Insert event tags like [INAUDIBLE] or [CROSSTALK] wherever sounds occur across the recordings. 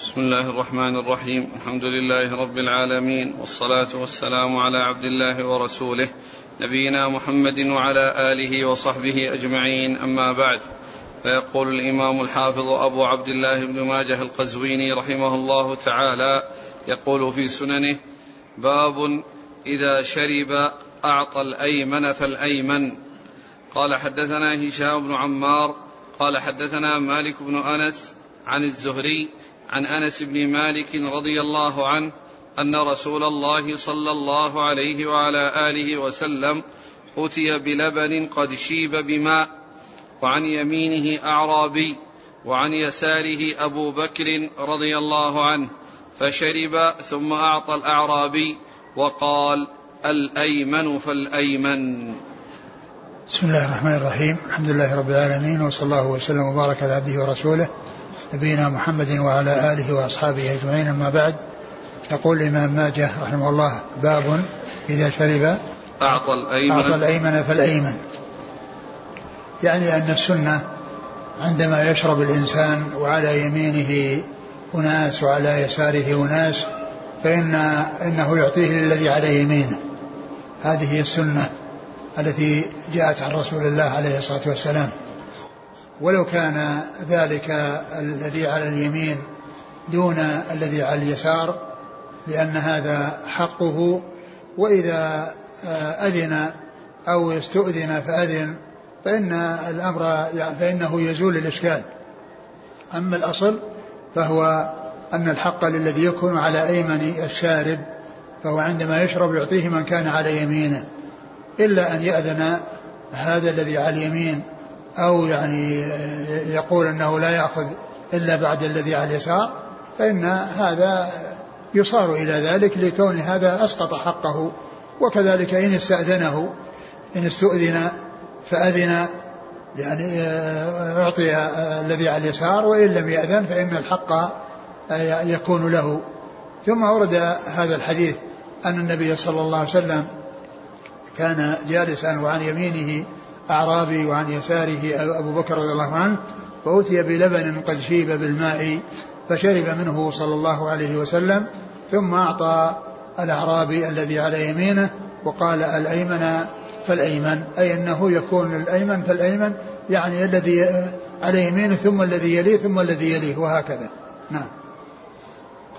بسم الله الرحمن الرحيم. الحمد لله رب العالمين والصلاة والسلام على عبد الله ورسوله نبينا محمد وعلى آله وصحبه أجمعين. أما بعد فيقول الإمام الحافظ أبو عبد الله بن ماجه القزويني رحمه الله تعالى يقول في سننه باب إذا شرب أعطى الأيمن فالأيمن. قال حدثنا هشام بن عمار قال حدثنا مالك بن أنس عن الزهري عن أنس بن مالك رضي الله عنه أن رسول الله صلى الله عليه وعلى آله وسلم أتي بلبن قد شيب بماء وعن يمينه أعرابي وعن يساره أبو بكر رضي الله عنه فشرب ثم أعطى الأعرابي وقال الأيمن فالأيمن. بسم الله الرحمن الرحيم. الحمد لله رب العالمين وصلى الله وسلم وبارك على عبده ورسوله. نبينا محمد وعلى آله وأصحابه أجمعين. أما بعد يقول الإمام ماجه رحمه الله باب إذا شرب أعطى الأيمن. أعطى الأيمن فالأيمن. يعني أن السنة عندما يشرب الإنسان وعلى يمينه أناس وعلى يساره أناس فإن إنه يعطيه للذي على يمينه. هذه هي السنة التي جاءت عن رسول الله عليه الصلاة والسلام. ولو كان ذلك الذي على اليمين دون الذي على اليسار لأن هذا حقه وإذا أذن أو استؤذن فأذن فإن الأمر فإنه يزول الإشكال. أما الأصل فهو أن الحق للذي يكون على أيمن الشارب فهو عندما يشرب يعطيه من كان على يمينه إلا أن يأذن هذا الذي على اليمين. أو يعني يقول أنه لا يأخذ إلا بعد الذي على اليسار فإن هذا يصار إلى ذلك لكون هذا أسقط حقه. وكذلك إن استأذنه إن استؤذن فأذن يعني أعطي الذي على اليسار وإن لم يأذن فإن الحق يكون له. ثم ورد هذا الحديث أن النبي صلى الله عليه وسلم كان جالسا وعن يمينه أعرابي وعن يساره أبو بكر رضي الله عنه فأتي بلبن قد شيب بالماء فشرب منه صلى الله عليه وسلم ثم أعطى الأعرابي الذي على يمينه وقال الأيمن فالأيمن أي أنه يكون الأيمن فالأيمن يعني الذي على يمينه ثم الذي يليه ثم الذي يليه وهكذا. نعم.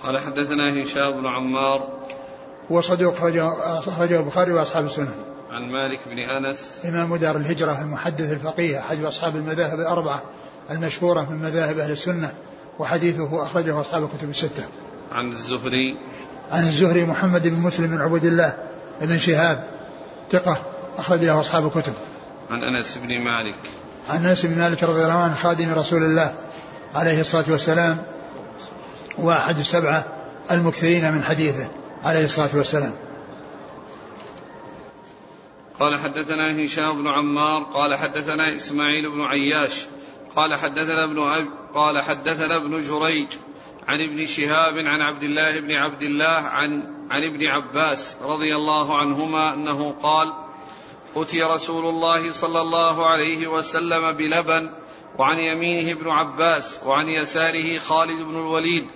قال حدثنا هشام بن عمار. وصدوق أخرجه البخاري وأصحاب السنن عن مالك بن أنس. إمام دار الهجرة المحدث الفقيه أحد أصحاب المذاهب الأربعة المشهورة من مذاهب أهل السنة وحديثه أخرجه أصحاب الكتب الستة. عن الزهري. عن الزهري محمد بن مسلم بن عبد الله بن شهاب ثقة أخرج له أصحاب الكتب. عن أنس بن مالك. عن أنس بن مالك رضي الله عنه خادم رسول الله عليه الصلاة والسلام وأحد السبعة المكثرين من حديثه عليه الصلاة والسلام. قال حدثنا هشام بن عمار قال حدثنا إسماعيل بن عياش قال حدثنا ابن أب قال حدثنا ابن جريج عن ابن شهاب عن عبد الله بن عبد الله عن عن ابن عباس رضي الله عنهما أنه قال أتي رسول الله صلى الله عليه وسلم بلبن وعن يمينه ابن عباس وعن يساره خالد بن الوليد.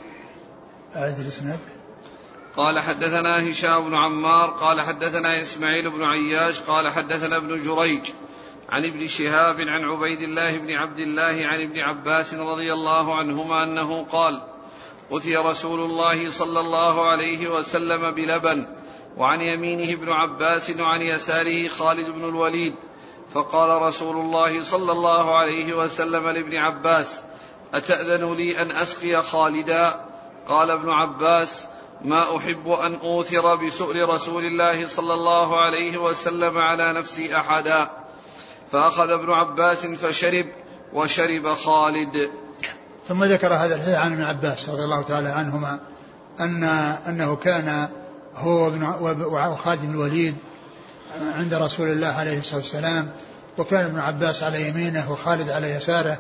أعد الإسناد. قال حدثنا هشام بن عمار قال حدثنا إسماعيل بن عياش قال حدثنا ابن جريج عن ابن شهاب عن عبيد الله بن عبد الله عن ابن عباس رضي الله عنهما أنه قال أتي رسول الله صلى الله عليه وسلم بلبن وعن يمينه ابن عباس وعن يساره خالد بن الوليد فقال رسول الله صلى الله عليه وسلم لابن عباس أتأذن لي أن أسقي خالدا؟ قال ابن عباس ما أحب أن أوثر بسؤل رسول الله صلى الله عليه وسلم على نفسي أحدا. فأخذ ابن عباس فشرب وشرب خالد. ثم ذكر هذا الحديث عن ابن عباس رضي الله تعالى عنهما ان أنه كان هو وخالد بن الوليد عند رسول الله عليه الصلاة والسلام وكان ابن عباس على يمينه وخالد على يساره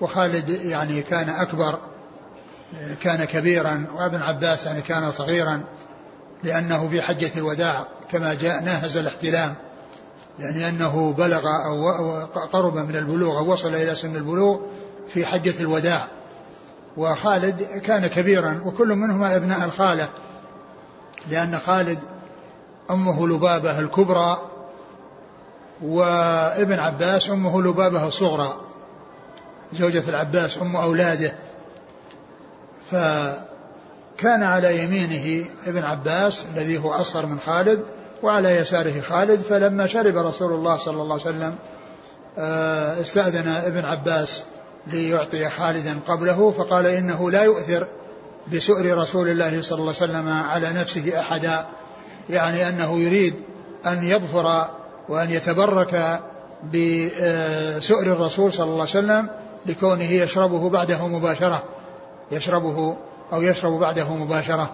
وخالد يعني كان أكبر كان كبيرا وابن عباس يعني كان صغيرا لأنه في حجة الوداع كما جاء ناهز الاحتلام يعني أنه بلغ أو قرب من البلوغ أو وصل إلى سن البلوغ في حجة الوداع. وخالد كان كبيرا وكل منهما أبناء الخالة لأن خالد أمه لبابة الكبرى وابن عباس أمه لبابة الصغرى. زوجة العباس أم أولاده. فكان على يمينه ابن عباس الذي هو أصغر من خالد وعلى يساره خالد فلما شرب رسول الله صلى الله عليه وسلم آه، استأذن ابن عباس ليعطي خالدا قبله فقال إنه لا يؤثر بسؤر رسول الله صلى الله عليه وسلم على نفسه أحدا يعني أنه يريد أن يظفر وأن يتبرك بسؤر الرسول صلى الله عليه وسلم لكونه يشربه بعده مباشرة. يشربه أو يشرب بعده مباشرة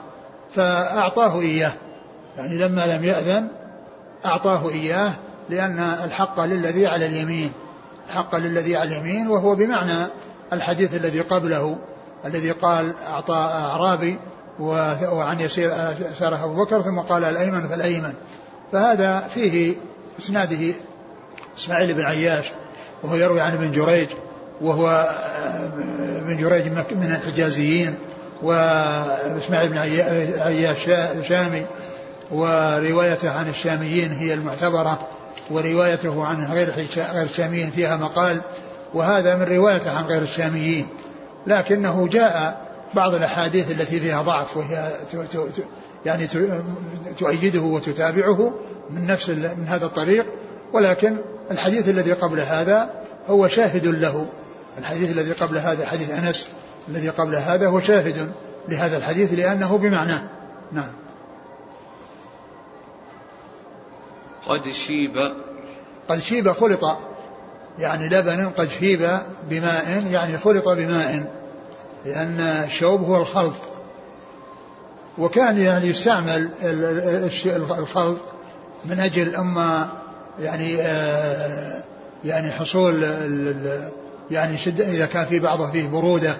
فأعطاه إياه. يعني لما لم يأذن أعطاه إياه لأن الحق للذي على اليمين الحق للذي على اليمين وهو بمعنى الحديث الذي قبله الذي قال أعطى أعرابي وعن يسير ساره أبو بكر ثم قال الأيمن فالأيمن. فهذا فيه إسناده إسماعيل بن عياش وهو يروي عن ابن جريج وهو ابن جريج من الحجازيين وإسماعيل بن عياش شامي وروايته عن الشاميين هي المعتبرة وروايته عن غير غير الشاميين فيها مقال وهذا من روايته عن غير الشاميين. لكنه جاء بعض الأحاديث التي فيها ضعف وهي يعني تؤيده وتتابعه من نفس من هذا الطريق ولكن الحديث الذي قبل هذا هو شاهد له. الحديث الذي قبل هذا حديث أنس الذي قبل هذا هو شاهد لهذا الحديث لأنه بمعناه نعم. قد شيب. قد شيب خلط. يعني لبن قد شيب بماء يعني خلط بماء لأن الشوب هو الخلط. وكان يعني يستعمل الخلط من أجل أما يعني آه يعني حصول يعني شد إذا كان في بعضه فيه برودة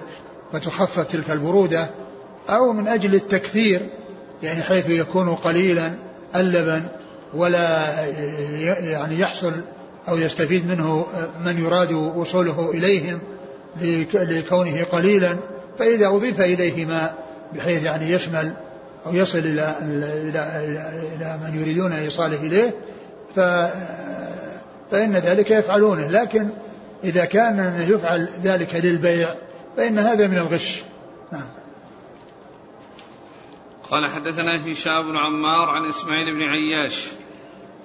فتخفف تلك البرودة أو من أجل التكثير يعني حيث يكون قليلا اللبن ولا يعني يحصل أو يستفيد منه من يراد وصوله إليهم لكونه قليلا فإذا أضيف إليه ماء بحيث يعني يشمل أو يصل إلى إلى إلى من يريدون إيصاله إليه ف فإن ذلك يفعلونه. لكن إذا كان يفعل ذلك للبيع فإن هذا من الغش. نعم. قال حدثنا هشام بن عمار عن إسماعيل بن عياش.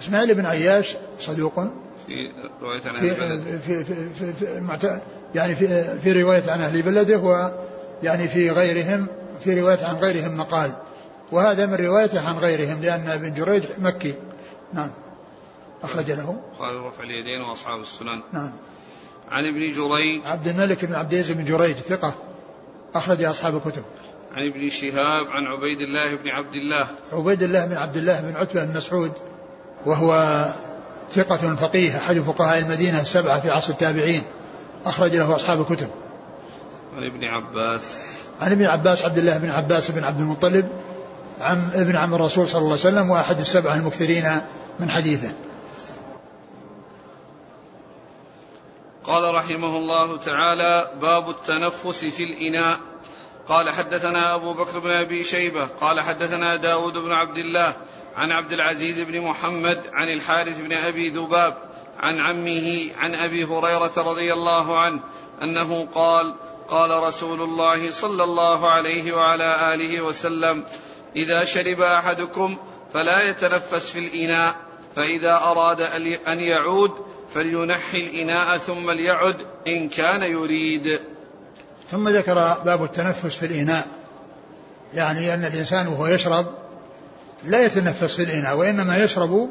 إسماعيل بن عياش صدوق في رواية عن في في في, في, في, في يعني في في رواية عن أهل بلده ويعني في غيرهم في رواية عن غيرهم مقال. وهذا من روايته عن غيرهم لأن ابن جريج مكي. نعم. أخرج له. قال رفع اليدين وأصحاب السنن. نعم. عن ابن جريج. عبد الملك بن عبد العزيز بن جريج ثقة أخرج أصحاب الكتب. عن ابن شهاب عن عبيد الله بن عبد الله. عبيد الله بن عبد الله بن عتبة بن مسعود وهو ثقة فقيه أحد فقهاء المدينة السبعة في عصر التابعين أخرج له أصحاب الكتب. عن ابن عباس. عن ابن عباس عبد الله بن عباس بن عبد المطلب عم ابن عم الرسول صلى الله عليه وسلم وأحد السبعة المكثرين من حديثه. قال رحمه الله تعالى باب التنفس في الإناء. قال حدثنا أبو بكر بن أبي شيبة. قال حدثنا داود بن عبد الله عن عبد العزيز بن محمد عن الحارث بن أبي ذباب عن عمه عن أبي هريرة رضي الله عنه أنه قال قال رسول الله صلى الله عليه وعلى آله وسلم إذا شرب أحدكم فلا يتنفس في الإناء فإذا أراد أن يعود فلينحي الإناء ثم ليعد إن كان يريد. ثم ذكر باب التنفس في الإناء. يعني أن الإنسان وهو يشرب لا يتنفس في الإناء وإنما يشرب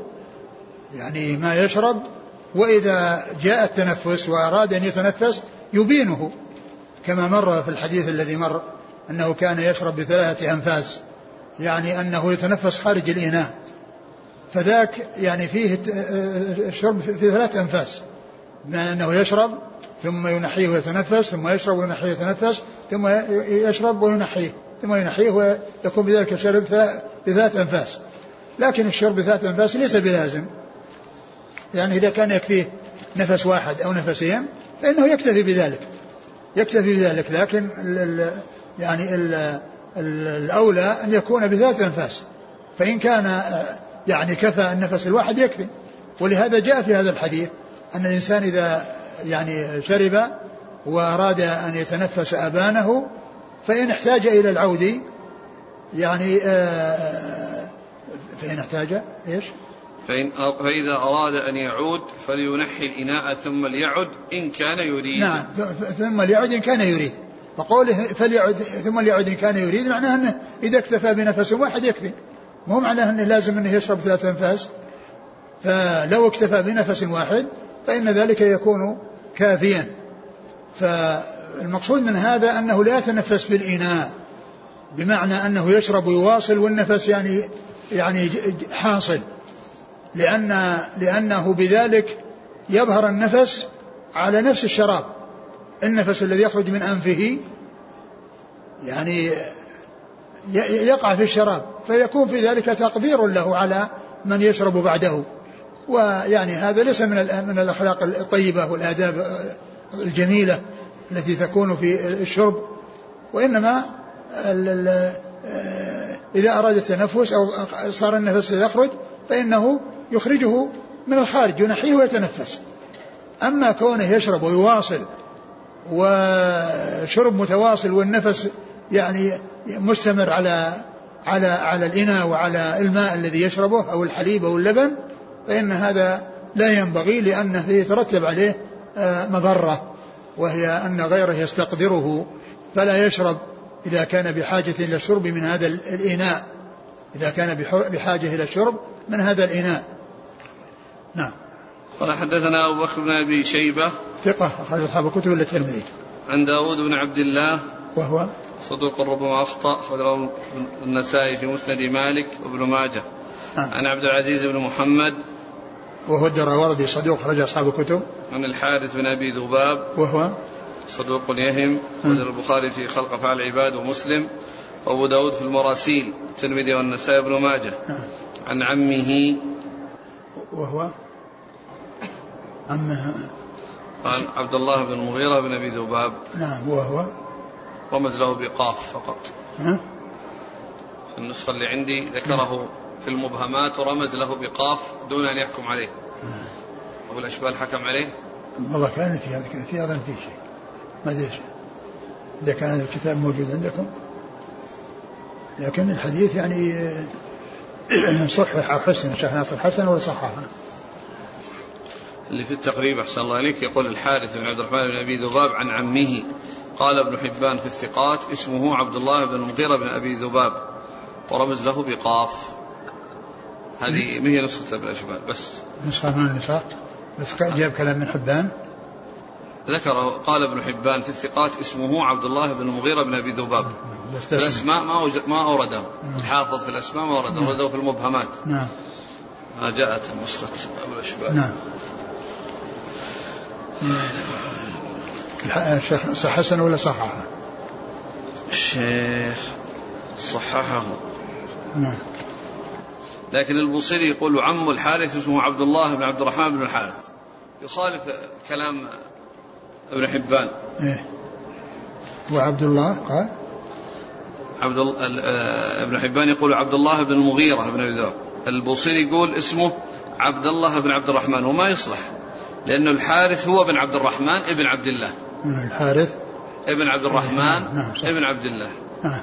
يعني ما يشرب وإذا جاء التنفس وأراد أن يتنفس يبينه كما مر في الحديث الذي مر أنه كان يشرب بثلاثة أنفاس يعني أنه يتنفس خارج الإناء. فذاك يعني فيه الشرب في ثلاث أنفاس. بمعنى أنه يشرب ثم ينحيه ويتنفس ثم يشرب وينحيه ويتنفس ثم يشرب وينحيه ثم ينحيه ويكون بذلك الشرب بثلاث أنفاس. لكن الشرب بثلاث أنفاس ليس بلازم. يعني إذا كان يكفيه نفس واحد أو نفسين فإنه يكتفي بذلك. يكتفي بذلك. لكن ال يعني ال ال الأولى أن يكون بثلاث أنفاس. فإن كان يعني كفى النفس الواحد يكفي. ولهذا جاء في هذا الحديث أن الإنسان إذا يعني شرب وأراد أن يتنفس أبانه فإن احتاج إلى العود يعني آه، فإن احتاج إيش؟ فإن فإذا أراد أن يعود فلينحي الإناء ثم ليعد إن كان يريد. نعم ثم ليعد إن كان يريد. فقوله فليعد ثم ليعد إن كان يريد معناه أنه إذا اكتفى بنفس واحد يكفي. مو معناه أنه لازم أنه يشرب ثلاث أنفاس. فلو اكتفى بنفس واحد فإن ذلك يكون كافيا. فالمقصود من هذا أنه لا يتنفس في الإناء بمعنى أنه يشرب ويواصل والنفس يعني يعني حاصل. لأن لأنه بذلك يظهر النفس على نفس الشراب. النفس الذي يخرج من أنفه يعني يقع في الشراب فيكون في ذلك تقدير له على من يشرب بعده. ويعني هذا ليس من من الأخلاق الطيبة والآداب الجميلة التي تكون في الشرب وإنما إذا أراد التنفس أو صار النفس يخرج فإنه يخرجه من الخارج ينحيه ويتنفس. أما كونه يشرب ويواصل وشرب متواصل والنفس يعني مستمر على على على الإناء وعلى الماء الذي يشربه أو الحليب أو اللبن فإن هذا لا ينبغي لأنه يترتب عليه آه، مضرة وهي أن غيره يستقدره فلا يشرب إذا كان بحاجة إلى الشرب من هذا الإناء. إذا كان بحاجة إلى الشرب من هذا الإناء. نعم. قال حدثنا أبو بكر بن أبي شيبة ثقة أخرج أصحاب الكتب إلا الترمذي عن داود بن عبد الله وهو صدوق ربما أخطأ أخرجه النسائي في مسند مالك وابن ماجه. نعم. عن عبد العزيز بن محمد. وهو الدراوردي صدوق خرج أصحاب الكتب. عن الحارث بن أبي ذباب. وهو؟ صدوق يهم. خرج البخاري في خلق أفعال العباد ومسلم. وأبو داود في المراسيل الترمذي والنسائي بن ماجه. نعم. عن عمه. وهو؟ عمه. عن عبد الله بن المغيرة بن أبي ذباب. نعم وهو؟ رمز له بقاف فقط. ها؟ في النسخة اللي عندي ذكره في المبهمات ورمز له بقاف دون أن يحكم عليه. أبو الأشبال حكم عليه؟ والله كان في في أظن في شيء. ما أدري إذا كان هذا الكتاب موجود عندكم. لكن الحديث يعني [CLEARS THROAT] صحح أو حسن. الشيخ ناصر حسن ولا صححه اللي في التقريب أحسن الله عليك يقول الحارث بن عبد الرحمن بن أبي ذباب عن عمه قال ابن حبان في الثقات اسمه عبد الله بن المغيرة بن أبي ذباب. ورمز له بقاف. هذه ما هي نسخة ابن الأشبال؟ بس. نسخة من النساء بس جاب كلام من حبان. ذكره قال ابن حبان في الثقات اسمه عبد الله بن المغيرة بن أبي ذباب. الأسماء ما ما أورده. الحافظ في الأسماء ما أورده أورده في المبهمات. نعم. ما جاءت نسخة أبو الأشبال. نعم. الشيخ حسن ولا صححه؟ الشيخ صححه. نعم. لكن البوصيري يقول عم الحارث اسمه عبد الله بن عبد الرحمن بن الحارث. يخالف كلام ابن حبان. إيه. وعبد الله؟ قال. عبد آه، ابن حبان يقول عبد الله بن المغيرة بن أبي ذر البوصيري يقول اسمه عبد الله بن عبد الرحمن وما يصلح لأنه الحارث هو بن عبد الرحمن ابن عبد الله. الحارث ابن عبد الرحمن نعم, نعم ابن عبد الله نعم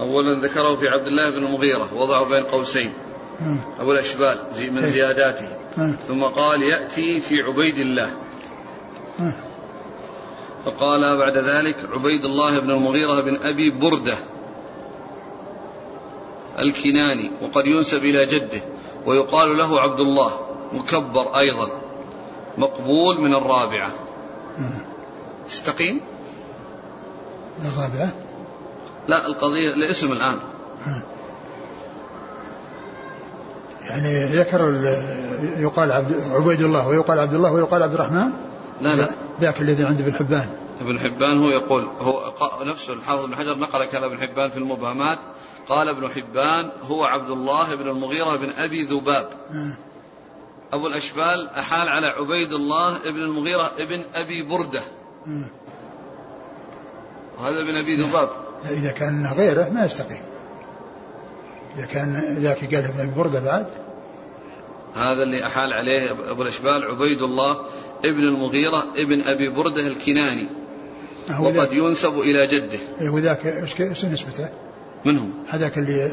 أولا ذكره في عبد الله بن المغيرة وضعه بين قوسين نعم. أبو الأشبال من إيه. زياداته نعم. ثم قال يأتي في عبيد الله نعم. فقال بعد ذلك عبيد الله بن المغيرة بن أبي بردة الكناني وقد ينسب إلى جده ويقال له عبد الله مكبر أيضا مقبول من الرابعة. استقيم الرابعة؟ لا القضية الاسم الآن. يعني ذكر يقال عبد عبيد الله ويقال عبد الله ويقال عبد الرحمن؟ لا لا. ذاك الذي عند ابن حبان. ابن حبان هو يقول هو نفسه الحافظ بن حجر نقل كلام ابن حبان في المبهمات. قال ابن حبان هو عبد الله بن المغيرة بن أبي ذباب. أبو الأشبال أحال على عبيد الله ابن المغيرة ابن أبي بردة. وهذا ابن أبي ذباب. إذا كان غيره ما يستقيم. إذا كان ذاك قال ابن أبي بردة بعد. هذا اللي أحال عليه أبو الأشبال عبيد الله ابن المغيرة ابن أبي بردة الكناني. وقد ينسب إلى جده. إيه وذاك إيش نسبته؟ منهم. هذاك اللي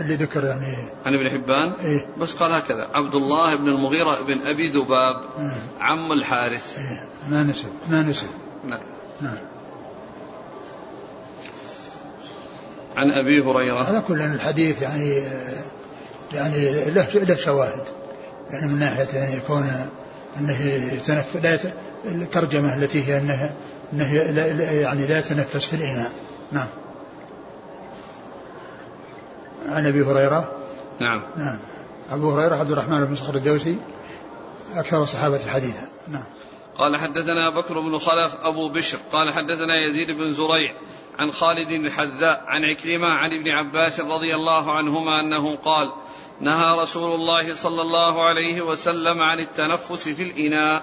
اللي ذكر يعني عن ابن حبان؟ إيه؟ بس قال هكذا. عبد الله بن المغيرة بن أبي ذباب إيه؟ عم الحارث. إيه؟ ما نسب ما نسب. نعم. نعم. عن أبي هريرة. على كل الحديث يعني يعني له له شواهد. يعني من ناحية يعني يكون أنه يتنف لا يت... الترجمة التي هي أنه أنه لا يعني لا يتنفس في الإناء. نعم. عن أبي هريرة. نعم. نعم. أبو هريرة عبد الرحمن بن صخر الدوسي أكثر الصحابة حديثا نعم. قال حدثنا بكر بن خلف أبو بشر. قال حدثنا يزيد بن زريع عن خالد الحذاء عن عكرمة عن ابن عباس رضي الله عنهما أنه قال نهى رسول الله صلى الله عليه وسلم عن التنفس في الإناء.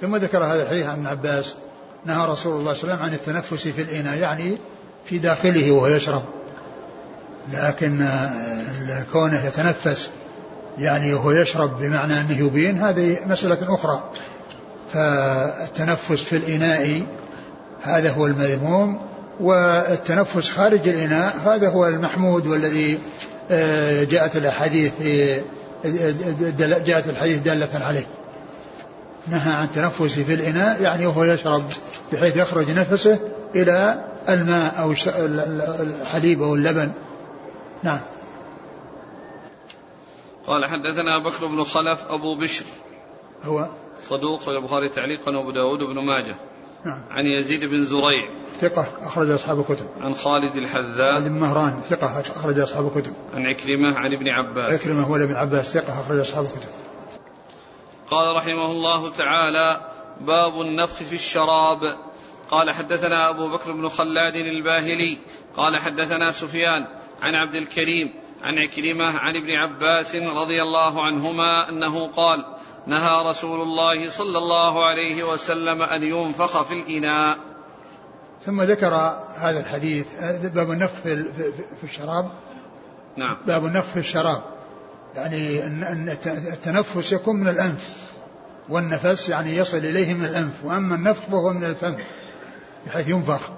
ثم ذكر هذا الحديث عن ابن عباس. نهى رسول الله صلى الله عليه وسلم عن التنفس في الإناء يعني في داخله وهو يشرب. لكن كونه يتنفس يعني وهو يشرب بمعنى أنه يبين هذه مسألة أخرى. فالتنفس في الإناء هذا هو المذموم والتنفس خارج الإناء هذا هو المحمود والذي آه، جاءت الأحاديث جاءت الحديث دالة عليه. نهى عن التنفس في الإناء يعني وهو يشرب بحيث يخرج نفسه إلى الماء أو الحليب أو اللبن. نعم. قال حدثنا بكر بن خلف أبو بشر. هو؟ صدوق البخاري تعليقا وأبو داود بن ماجه. نعم. عن يزيد بن زريع. ثقة أخرج أصحاب الكتب. عن خالد الحذاء. خالد بن مهران ثقة أخرج أصحاب الكتب. عن عكرمة عن ابن عباس. عكرمة هو ابن عباس ثقة أخرج أصحاب الكتب. قال رحمه الله تعالى باب النفخ في الشراب. قال حدثنا أبو بكر بن خلاد الباهلي. قال حدثنا سفيان. عن عبد الكريم عن عكرمة عن ابن عباس رضي الله عنهما أنه قال نهى رسول الله صلى الله عليه وسلم أن ينفخ في الإناء. ثم ذكر هذا الحديث باب النفخ في, في الشراب. نعم. باب النفخ في الشراب. يعني أن التنفس يكون من الأنف والنفس يعني يصل إليه من الأنف وأما النفخ فهو من الفم بحيث ينفخ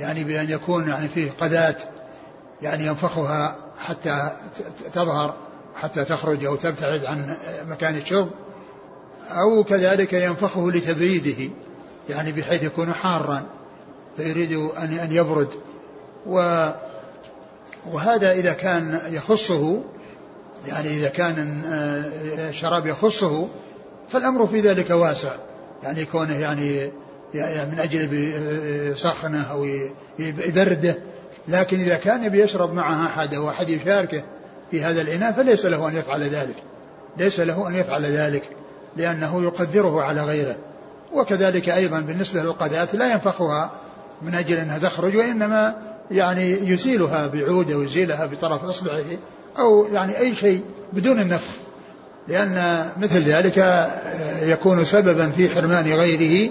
يعني بأن يكون يعني فيه قذات. يعني ينفخها حتى تظهر حتى تخرج أو تبتعد عن مكان الشرب أو كذلك ينفخه لتبريده يعني بحيث يكون حارا فيريد أن أن يبرد. و وهذا إذا كان يخصه يعني إذا كان الشراب يخصه فالأمر في ذلك واسع. يعني كونه يعني من أجل سخنه أو يبرده لكن إذا كان يبي يشرب معها أحد أو أحد يشاركه في هذا الإناء فليس له أن يفعل ذلك. ليس له أن يفعل ذلك لأنه يقدره على غيره. وكذلك أيضا بالنسبة للقذاة لا ينفخها من أجل أنها تخرج وإنما يعني يزيلها بعود أو يزيلها بطرف إصبعه أو يعني أي شيء بدون النفخ. لأن مثل ذلك يكون سببا في حرمان غيره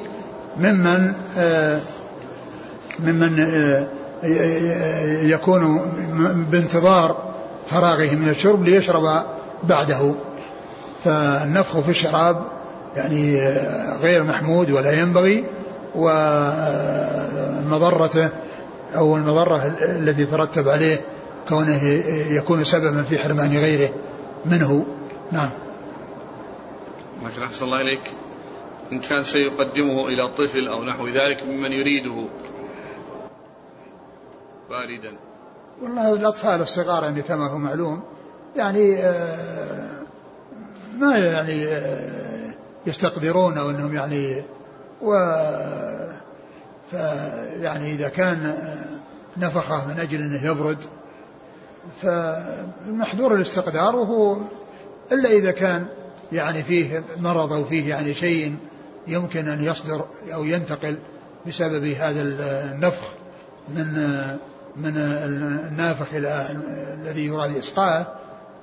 ممن آه، ممن آه، يكون بانتظار فراغه من الشرب ليشرب بعده. فالنفخ في الشراب يعني غير محمود ولا ينبغي ومضرته أو المضرة التي ترتب عليه كونه يكون سببا في حرمان غيره منه. نعم. أحسن الله إليك. إن كان سيقدمه إلى طفل أو نحو ذلك ممن يريده. باردا. والله الأطفال الصغار يعني كما هو معلوم يعني آه، ما يعني آه، يستقدرون أو أنهم يعني و يعني إذا كان آه، نفخه من أجل أنه يبرد فمحذور الاستقدار وهو إلا إذا كان يعني فيه مرض أو فيه يعني شيء يمكن أن يصدر أو ينتقل بسبب هذا النفخ من من النافخ إلى الذي يراد إسقاءه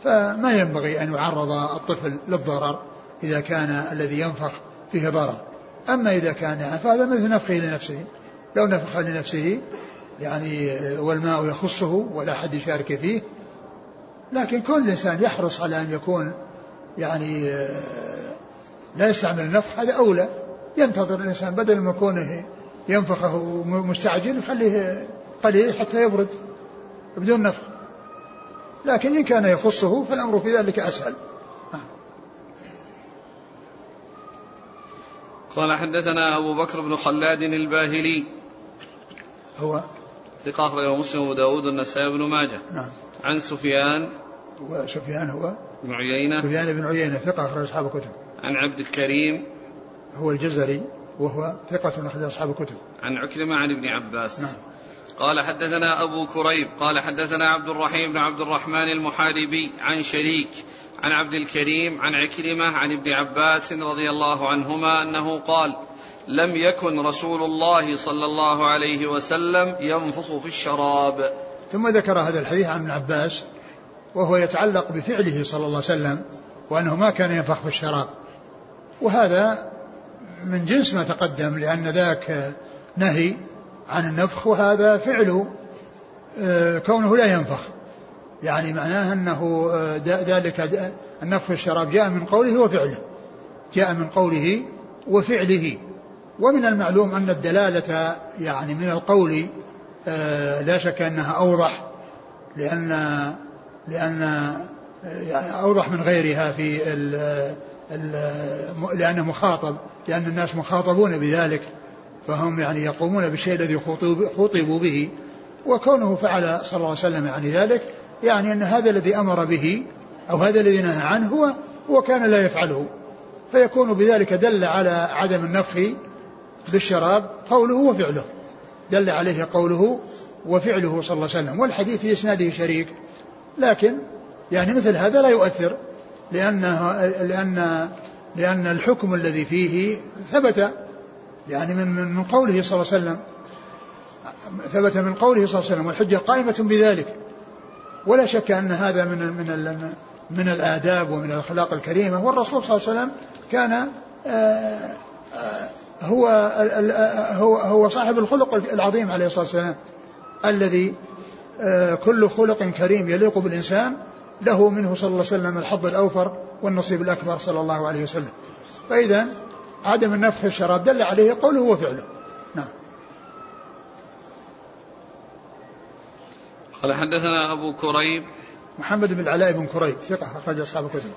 فما ينبغي أن يعرض الطفل للضرر إذا كان الذي ينفخ فيه ضرر. أما إذا كان فهذا مثل نفخه لنفسه. لو نفخ لنفسه يعني والماء يخصه ولا أحد يشارك فيه لكن كل إنسان يحرص على أن يكون يعني لا يستعمل النفخ هذا أولى. ينتظر الإنسان بدل ما كونه ينفخه مستعجل يخليه قليل حتى يبرد بدون نفخ لكن إن كان يخصه فالأمر في ذلك أسهل. قال حدثنا أبو بكر بن خلاد الباهلي. هو ثقة أخرجه مسلم وداود النسائي بن ماجه. نعم. عن سفيان. وسفيان هو بن عيينة. سفيان بن عيينة ثقة أخرج أصحاب الكتب. عن عبد الكريم. هو الجزري وهو ثقة أخرج أصحاب الكتب. عن عكرمة عن ابن عباس. نعم. قال حدثنا أبو كريب قال حدثنا عبد الرحيم بن عبد الرحمن المحاربي عن شريك عن عبد الكريم عن عكرمة عن ابن عباس رضي الله عنهما أنه قال لم يكن رسول الله صلى الله عليه وسلم ينفخ في الشراب. ثم ذكر هذا الحديث عن ابن عباس وهو يتعلق بفعله صلى الله عليه وسلم وأنه ما كان ينفخ في الشراب. وهذا من جنس ما تقدم لأن ذاك نهي عن النفخ وهذا فعل آه، كونه لا ينفخ. يعني معناه أنه آه، ذلك النفخ الشراب جاء من قوله وفعله. جاء من قوله وفعله. ومن المعلوم أن الدلالة يعني من القول آه، لا شك أنها أوضح لأن لأن أوضح من غيرها في ال ال لأنه مخاطب لأن الناس مخاطبون بذلك. فهم يعني يقومون بالشيء الذي خطبوا به. وكونه فعل صلى الله عليه وسلم يعني ذلك يعني أن هذا الذي أمر به أو هذا الذي نهى عنه هو هو كان لا يفعله. فيكون بذلك دل على عدم النفخ بالشراب قوله وفعله. دل عليه قوله وفعله صلى الله عليه وسلم. والحديث في إسناده شريك. لكن يعني مثل هذا لا يؤثر لأنه لأن لأن الحكم الذي فيه ثبت يعني من من قوله صلى الله عليه وسلم ثبت من قوله صلى الله عليه وسلم والحجة قائمة بذلك. ولا شك أن هذا من من من الآداب ومن الأخلاق الكريمة والرسول صلى الله عليه وسلم كان آه، آه، هو هو هو صاحب الخلق العظيم عليه الصلاة والسلام الذي آه، كل خلق كريم يليق بالإنسان له منه صلى الله عليه وسلم الحظ الأوفر والنصيب الأكبر صلى الله عليه وسلم. فإذا عدم النفخ في الشراب دل عليه قوله وفعله. نعم. قال حدثنا أبو كريب. محمد بن العلاء بن كريب ثقة أخرج أصحاب الكتب.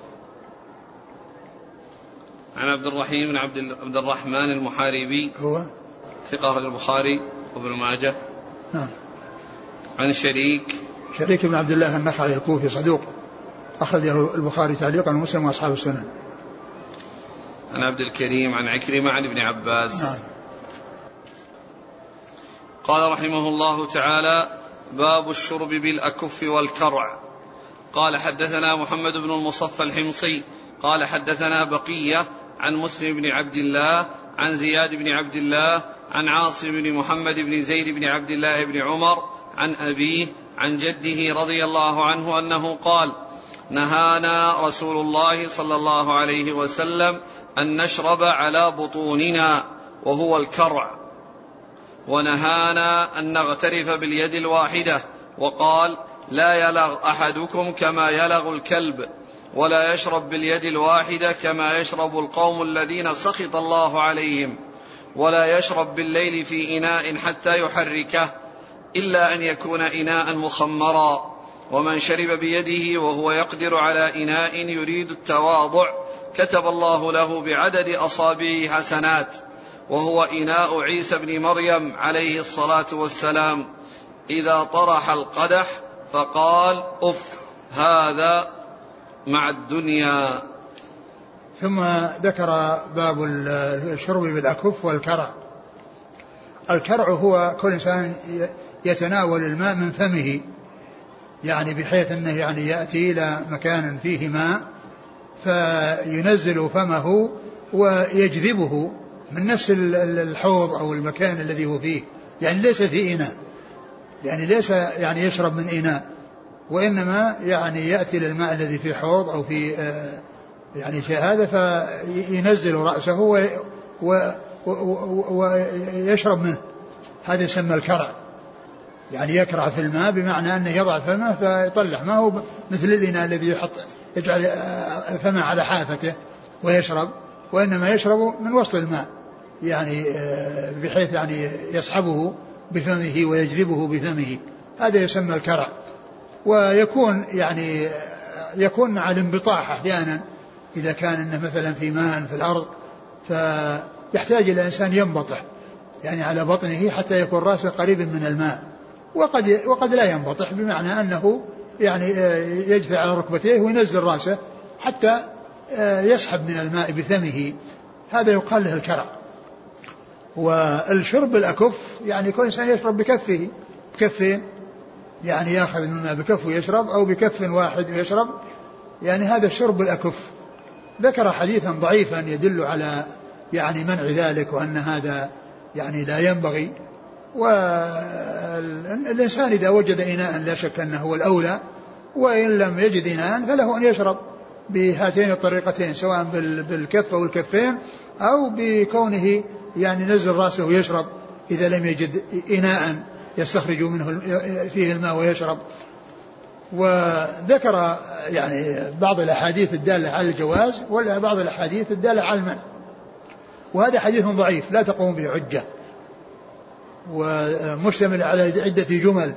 عن عبد الرحيم بن عبد عبد الرحمن المحاربي. هو؟ ثقة أخرج البخاري وابن ماجه. نعم. عن شريك. شريك بن عبد الله النخعي الكوفي صدوق. أخرجه البخاري تعليقا ومسلم وأصحاب السنن. عن عبد الكريم عن عكرمة عن ابن عباس. نعم. قال رحمه الله تعالى باب الشرب بالأكف والكرع. قال حدثنا محمد بن المصفى الحمصي. قال حدثنا بقية عن مسلم بن عبد الله عن زياد بن عبد الله عن عاصم بن محمد بن زيد بن عبد الله بن عمر عن أبيه عن جده رضي الله عنه أنه قال نهانا رسول الله صلى الله عليه وسلم أن نشرب على بطوننا وهو الكرع. ونهانا أن نغترف باليد الواحدة وقال لا يلغ أحدكم كما يلغ الكلب ولا يشرب باليد الواحدة كما يشرب القوم الذين سخط الله عليهم ولا يشرب بالليل في إناء حتى يحركه إلا أن يكون إناء مخمرا. ومن شرب بيده وهو يقدر على إناء يريد التواضع كتب الله له بعدد أصابعه حسنات وهو إناء عيسى بن مريم عليه الصلاة والسلام. إذا طرح القدح فقال أف هذا مع الدنيا. ثم ذكر باب الشرب بالأكف والكرع. الكرع هو كل إنسان يتناول الماء من فمه. يعني بحيث أنه يعني يأتي إلى مكان فيه ماء فينزل فمه ويجذبه من نفس الحوض أو المكان الذي هو فيه. يعني ليس في إناء. يعني ليس يعني يشرب من إناء. وإنما يعني يأتي للماء الذي في حوض أو في آه، يعني شيء هذا فينزل رأسه ويشرب منه. هذا يسمى الكرع. يعني يكرع في الماء بمعنى أنه يضع فمه فيطلع. ما هو مثل الإناء الذي يحط يجعل فمه على حافته ويشرب وإنما يشرب من وسط الماء. يعني آه، بحيث يعني يسحبه بفمه ويجذبه بفمه. هذا يسمى الكرع. ويكون يعني يكون مع الانبطاح أحيانا. إذا كان إنه مثلا في ماء في الأرض فيحتاج إلى إنسان ينبطح. يعني على بطنه حتى يكون رأسه قريبا من الماء. وقد وقد لا ينبطح بمعنى أنه يعني آه، يجثى على ركبتيه وينزل رأسه حتى آه، يسحب من الماء بفمه. هذا يقال له الكرع. والشرب الأكف يعني كل إنسان يشرب بكفه. بكفين يعني يأخذ الماء بكف ويشرب أو بكف واحد ويشرب يعني هذا الشرب الأكف. ذكر حديثا ضعيفا يدل على يعني منع ذلك وأن هذا يعني لا ينبغي. والإنسان إذا وجد إناء لا شك أنه هو الأولى وإن لم يجد إناء فله أن يشرب بهاتين الطريقتين سواء بالكف أو الكفين أو بكونه يعني نزل رأسه ويشرب. إذا لم يجد إناء يستخرج منه فيه الماء ويشرب. وذكر يعني بعض الأحاديث الدالة على الجواز ولا بعض الأحاديث الدالة على المنع. وهذا حديث ضعيف لا تقوم به حجة. ومشتمل على عدة جمل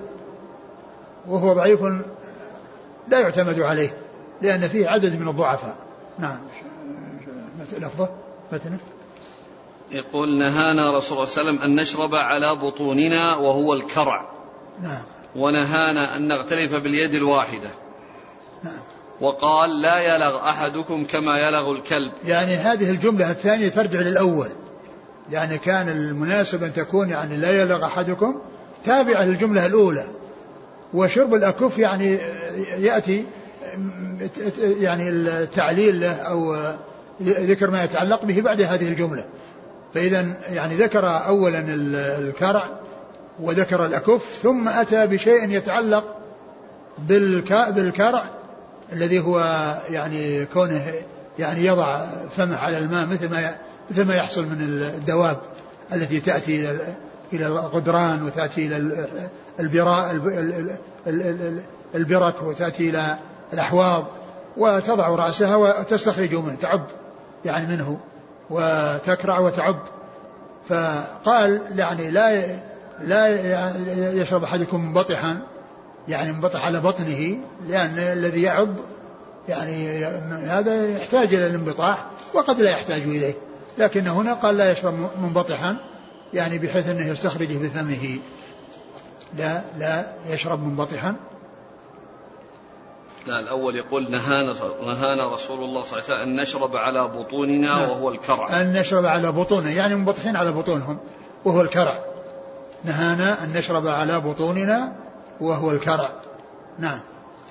وهو ضعيف لا يعتمد عليه لأن فيه عدد من الضعفاء. نعم. لفظه متنه يقول نهانا رسول الله صلى الله عليه وسلم أن نشرب على بطوننا وهو الكرع. نعم. ونهانا أن نغترف باليد الواحدة. نعم. وقال لا يلغ أحدكم كما يلغ الكلب. يعني هذه الجملة الثانية ترجع للأول. يعني كان المناسب أن تكون يعني لا يلغ أحدكم. تابعة للجملة الأولى. وشرب الأكف يعني يأتي يعني التعليل له أو ذكر ما يتعلق به بعد هذه الجملة. فإذا يعني ذكر أولا الكرع وذكر الأكف ثم أتى بشيء يتعلق بالكرع الذي هو يعني كونه يعني يضع فمه على الماء مثل ما مثل ما يحصل من الدواب التي تأتي إلى إلى الغدران وتأتي إلى البراء البرك وتأتي إلى الأحواض وتضع رأسها وتستخرج منه تعب يعني منه وتكرع وتعب. فقال يعني لا لا يشرب أحدكم منبطحا يعني منبطح على بطنه لأن الذي يعب يعني هذا يحتاج إلى الانبطاح وقد لا يحتاج إليه. لكن هنا قال لا يشرب منبطحا يعني بحيث إنه يستخرجه بفمه لا لا يشرب منبطحا. لا الأول يقول نهانا نهانا رسول الله صلى الله عليه وسلم أن نشرب على بطوننا نعم. وهو الكرع. أن نشرب على بطوننا يعني منبطحين على بطونهم وهو الكرع. نهانا أن نشرب على بطوننا وهو الكرع. نعم.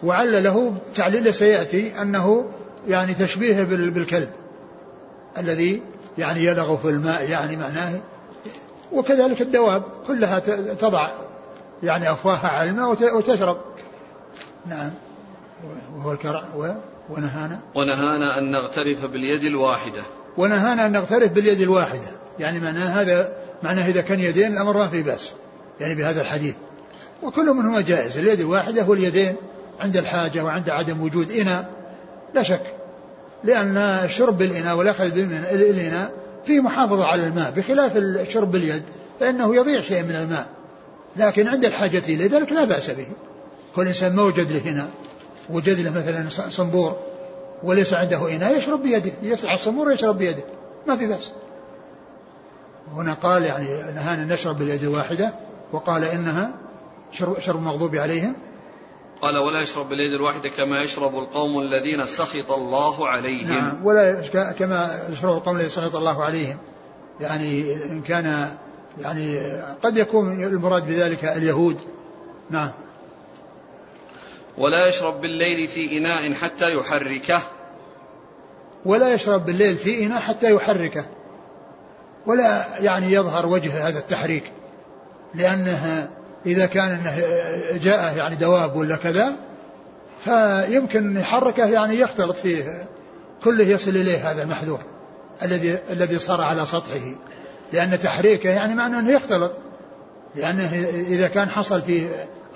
وعلله تعليله سيأتي أنه يعني تشبيه بالكلب. الذي يعني يلغ في الماء يعني معناه وكذلك الدواب كلها تضع يعني أفواهها على الماء وتشرب. نعم. وهو الكرع ونهانا. ونهانا أن نغترف باليد الواحدة. ونهانا أن نغترف باليد الواحدة. يعني معناه هذا معناه إذا كان يدين الأمر ما في بأس. يعني بهذا الحديث. وكل منهما جائز. اليد الواحدة واليدين عند الحاجة وعند عدم وجود إناء. لا شك. لأن شرب الإناء والأخذ بالإناء فيه محافظة على الماء بخلاف الشرب باليد فإنه يضيع شيء من الماء. لكن عند الحاجة إلى ذلك لا بأس به. كل إنسان موجد له هنا وجد له مثلا صنبور وليس عنده إناء يشرب بيده يفتح الصنبور ويشرب بيده. ما في بأس. هنا قال يعني نهانا نشرب باليد الواحدة وقال إنها شرب, شرب المغضوب عليهم. قال ولا يشرب باليد الواحدة كما يشرب القوم الذين سخط الله عليهم. نعم ولا كما يشرب القوم الذين سخط الله عليهم. يعني إن كان يعني قد يكون المراد بذلك اليهود. نعم. ولا يشرب بالليل في إناء حتى يحركه. ولا يشرب بالليل في إناء حتى يحركه. ولا يعني يظهر وجه هذا التحريك. لأنه إذا كان أنه جاء يعني دواب ولا كذا فيمكن يحركه يعني يختلط فيه كله يصل إليه هذا المحذور الذي الذي صار على سطحه لأن تحريكه يعني معناه أنه يختلط لأنه إذا كان حصل فيه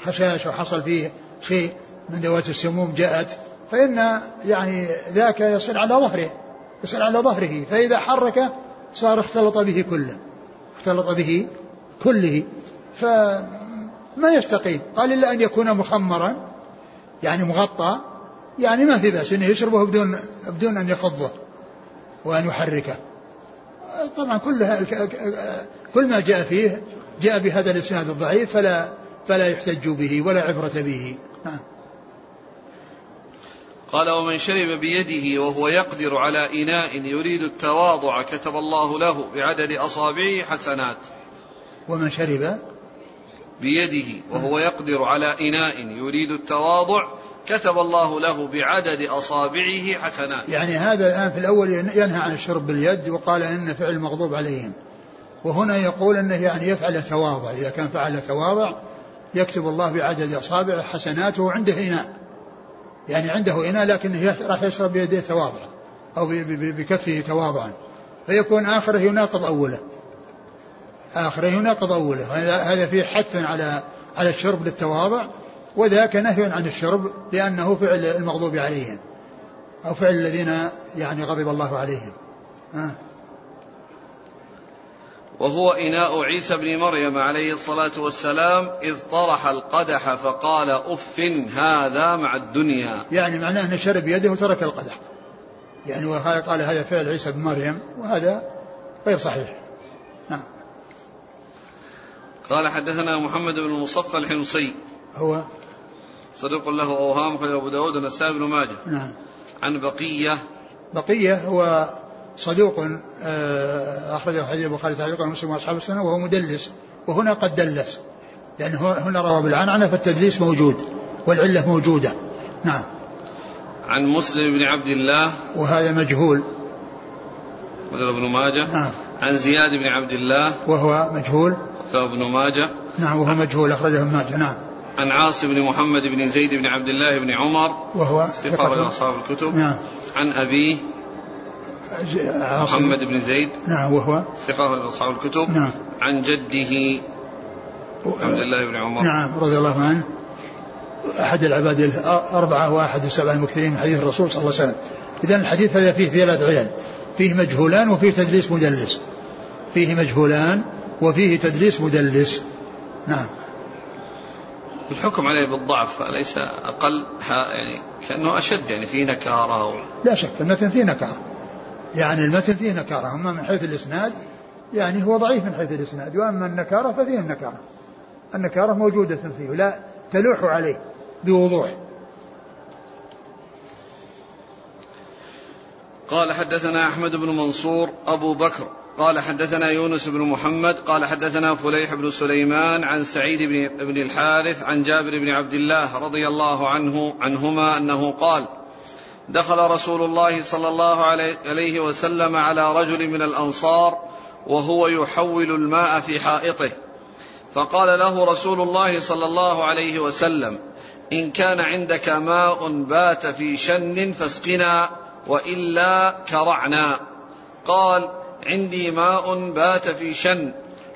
خشاش أو حصل فيه شيء من ذوات السموم جاءت فإن يعني ذاك يصل على ظهره يصل على ظهره فإذا حركه صار اختلط به كله اختلط به كله فما يستقيم قال إلا أن يكون مخمرا يعني مغطى يعني ما في بأس أنه يشربه بدون بدون أن يقضه وأن يحركه. طبعا كل كل ما جاء فيه جاء بهذا الإسناد الضعيف فلا فلا يحتج به ولا عبرة به. نعم. قال ومن شرب بيده وهو يقدر على إناء يريد التواضع كتب الله له بعدد أصابعه حسنات. ومن شرب بيده وهو يقدر على إناء يريد التواضع كتب الله له بعدد أصابعه حسنات. يعني هذا الآن في الأول ينهى عن الشرب باليد وقال إن فعل المغضوب عليهم. وهنا يقول أنه يعني يفعل تواضع إذا كان فعل تواضع يكتب الله بعدد أصابعه حسناته عنده إناء. يعني عنده إناء لكنه راح يشرب بيده تواضعا أو بكفه تواضعا. فيكون آخره يناقض أوله. آخره يناقض أوله هذا فيه حث على على الشرب للتواضع وذاك نهي عن الشرب لأنه فعل المغضوب عليهم أو فعل الذين يعني غضب الله عليهم. آه. وهو إناء عيسى بن مريم عليه الصلاة والسلام إذ طرح القدح فقال أف هذا مع الدنيا. يعني معناه أنه شرب يده وترك القدح. يعني قال هذا فعل عيسى بن مريم وهذا غير صحيح. قال حدثنا محمد بن المصفى الحمصي. هو صديق له أوهام خير أبو داود والنسائي بن ماجه. نعم. عن بقية. بقية هو صدوق آه، أخرجه حديث البخاري تعليقا ومسلم وأصحاب السنة وهو مدلس وهنا قد دلس. لأن هنا روى بالعنعنة فالتدليس موجود والعلة موجودة. نعم. عن مسلم بن عبد الله. وهذا مجهول. مثل ابن ماجه. نعم. عن زياد بن عبد الله. وهو مجهول. ابن ماجه. نعم وهو مجهول أخرجه ابن ماجه نعم. عن عاصم بن محمد بن زيد بن عبد الله بن عمر. وهو ثقة أصحاب الكتب. نعم. عن أبيه محمد بن زيد. نعم وهو ثقة أصحاب الكتب. نعم. عن جده عبد الله بن عمر. نعم رضي الله عنه. أحد العباد الأربعة وأحد السبعة المكثرين من حديث الرسول صلى الله عليه وسلم. إذا الحديث هذا فيه ثلاث علل. فيه مجهولان وفيه تدليس مدلس. فيه مجهولان وفيه تدليس مدلس. نعم. الحكم عليه بالضعف أليس أقل يعني كأنه أشد يعني فيه نكارة و... لا شك المتن فيه نكارة. يعني المتن فيه نكارة أما من حيث الإسناد يعني هو ضعيف من حيث الإسناد وأما النكارة ففيه النكارة. النكارة موجودة فيه لا تلوح عليه بوضوح. قال حدثنا أحمد بن منصور أبو بكر قال حدثنا يونس بن محمد قال حدثنا فليح بن سليمان عن سعيد بن, الحارث عن جابر بن عبد الله رضي الله عنه عنهما أنه قال دخل رسول الله صلى الله عليه وسلم على رجل من الأنصار وهو يحول الماء في حائطه. فقال له رسول الله صلى الله عليه وسلم إن كان عندك ماء بات في شن فاسقنا وإلا كرعنا. قال عندي ماء بات في شن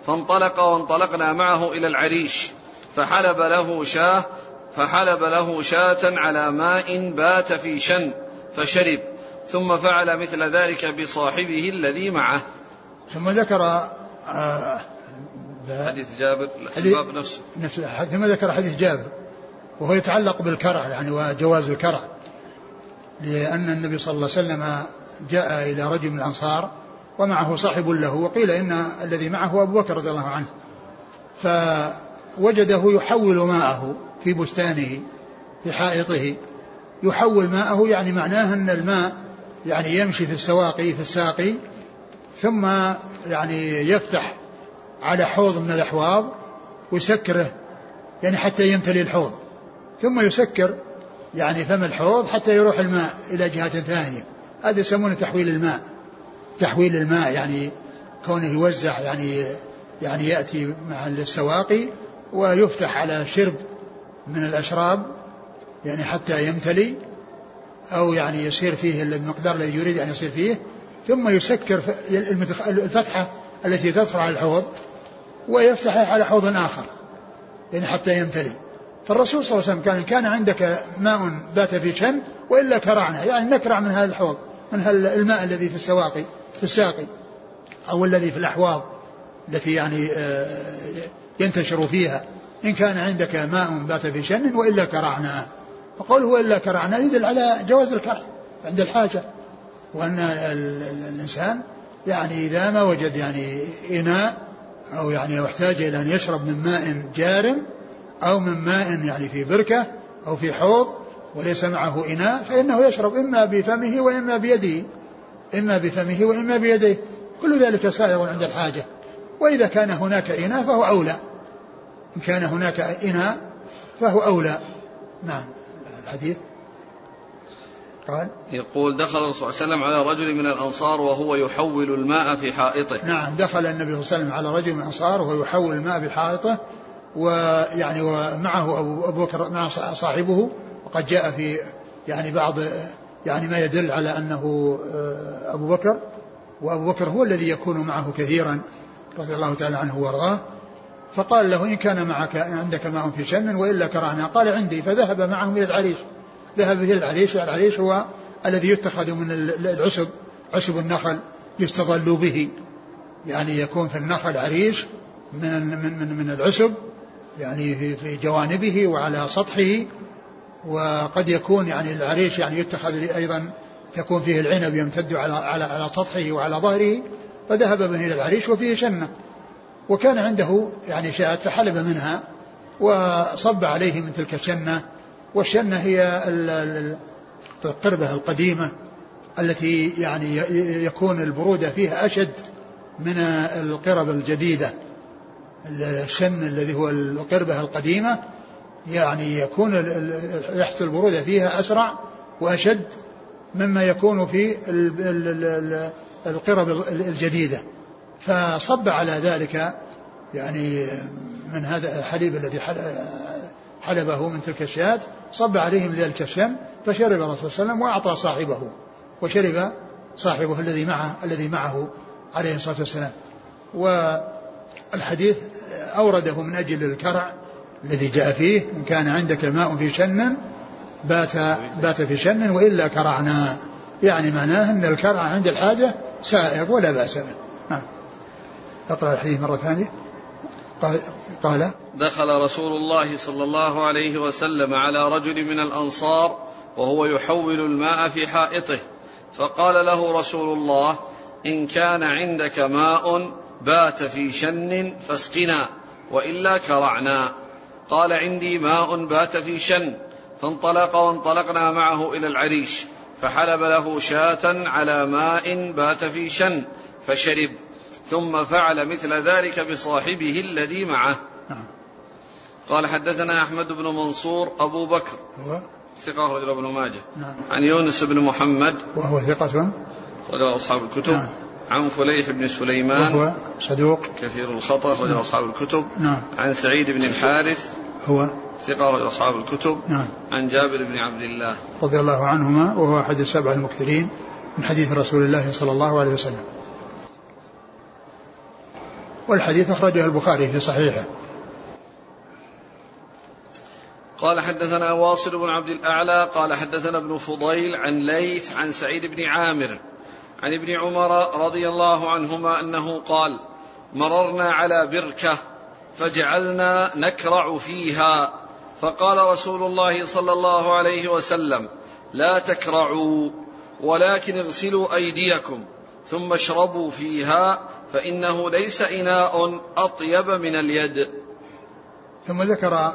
فانطلق وانطلقنا معه إلى العريش فحلب له شاه فحلب له شاة على ماء بات في شن فشرب ثم فعل مثل ذلك بصاحبه الذي معه. ثم ذكر آه حديث جابر الباب نفسه. نفس ثم ذكر حديث جابر وهو يتعلق بالكرع يعني وجواز الكرع لأن النبي صلى الله عليه وسلم جاء إلى رجل من الأنصار ومعه صاحب له وقيل إن الذي معه أبو بكر رضي الله عنه. فوجده يحول ماءه في بستانه في حائطه. يحول ماءه يعني معناه أن الماء يعني يمشي في السواقي في الساقي ثم يعني يفتح على حوض من الأحواض ويسكره يعني حتى يمتلي الحوض. ثم يسكر يعني فم الحوض حتى يروح الماء إلى جهة ثانية. هذا يسمونه تحويل الماء. تحويل الماء يعني كونه يوزع يعني يعني يأتي مع السواقي ويفتح على شرب من الأشراب يعني حتى يمتلي أو يعني يصير فيه المقدار الذي يريد أن يصير فيه ثم يسكر الفتحة التي تدخل على الحوض ويفتحها على حوض آخر يعني حتى يمتلئ فالرسول صلى الله عليه وسلم كان كان عندك ماء بات في شن وإلا كرعنا يعني نكرع من هذا الحوض من هذا الماء الذي في السواقي. في الساقي أو الذي في الأحواض التي يعني آه، ينتشر فيها. إن كان عندك ماء بات في شن وإلا كرعنا فقوله وإلا كرعنا يدل على جواز الكرع عند الحاجة. وأن الإنسان يعني إذا ما وجد يعني إناء أو يعني يحتاج إلى أن يشرب من ماء جار أو من ماء يعني في بركة أو في حوض وليس معه إناء فإنه يشرب إما بفمه وإما بيده. إما بفمه وإما بيديه. كل ذلك سائغ عند الحاجة. وإذا كان هناك إناء فهو أولى. إن كان هناك إناء فهو أولى. نعم. الحديث. قال. يقول دخل الرسول صلى الله عليه وسلم على رجل من الأنصار وهو يحول الماء في حائطه. نعم. دخل النبي صلى الله عليه وسلم على رجل من الأنصار وهو يحول الماء في حائطه. ويعني ومعه أبو بكر مع صاحبه. وقد جاء في يعني بعض يعني ما يدل على أنه آه، أبو بكر وأبو بكر هو الذي يكون معه كثيرا رضي الله تعالى عنه وأرضاه. فقال له إن كان معك عندك ماء في شن وإلا كرعنا قال عندي. فذهب معهم إلى العريش. ذهب إلى العريش. العريش هو الذي يتخذ من العسب عسب النخل يستظل به. يعني يكون في النخل عريش من من من, من العسب يعني في جوانبه وعلى سطحه. وقد يكون يعني العريش يعني يتخذ أيضا تكون فيه العنب يمتد على على على سطحه وعلى ظهره فذهب به إلى العريش وفيه شنة. وكان عنده يعني شاة فحلب منها وصب عليه من تلك الشنة. والشنة هي القربة القديمة التي يعني يكون البرودة فيها أشد من القرب الجديدة. الشن الذي هو القربة القديمة يعني يكون ريحة البرودة فيها أسرع وأشد مما يكون في القرب الجديدة. فصب على ذلك يعني من هذا الحليب الذي حلبه من تلك الشاة صب عليه من ذلك الشم فشرب الرسول صلى الله عليه وسلم وأعطى صاحبه وشرب صاحبه الذي معه الذي معه عليه الصلاة والسلام. والحديث أورده من أجل الكرع الذي جاء فيه إن كان عندك ماء في شن بات بات في شن وإلا كرعنا. يعني معناه أن الكرع عند الحاجة سائغ ولا بأس به. نعم. أقرأ الحديث مرة ثانية. قال, قال دخل رسول الله صلى الله عليه وسلم على رجل من الأنصار وهو يحول الماء في حائطه فقال له رسول الله إن كان عندك ماء بات في شن فاسقنا وإلا كرعنا. قال عندي ماء بات في شن فانطلق وانطلقنا معه إلى العريش فحلب له شاة على ماء بات في شن فشرب ثم فعل مثل ذلك بصاحبه الذي معه نعم. قال حدثنا أحمد بن منصور أبو بكر هو ثقة ابن ماجه نعم. عن يونس بن محمد وهو ثقة أصحاب الكتب نعم. عن فليح بن سليمان. وهو صدوق. كثير الخطأ رجل نعم. أصحاب الكتب. نعم. عن سعيد بن الحارث. هو ثقة رجل أصحاب الكتب. نعم. عن جابر بن عبد الله. رضي الله عنهما وهو أحد السبع المكثرين من حديث رسول الله صلى الله عليه وسلم. والحديث أخرجه البخاري في صحيحه. قال حدثنا واصل بن عبد الأعلى قال حدثنا ابن فضيل عن ليث عن سعيد بن عامر. عن ابن عمر رضي الله عنهما أنه قال مررنا على بركة فجعلنا نكرع فيها. فقال رسول الله صلى الله عليه وسلم لا تكرعوا ولكن اغسلوا أيديكم ثم اشربوا فيها فإنه ليس إناء أطيب من اليد. ثم ذكر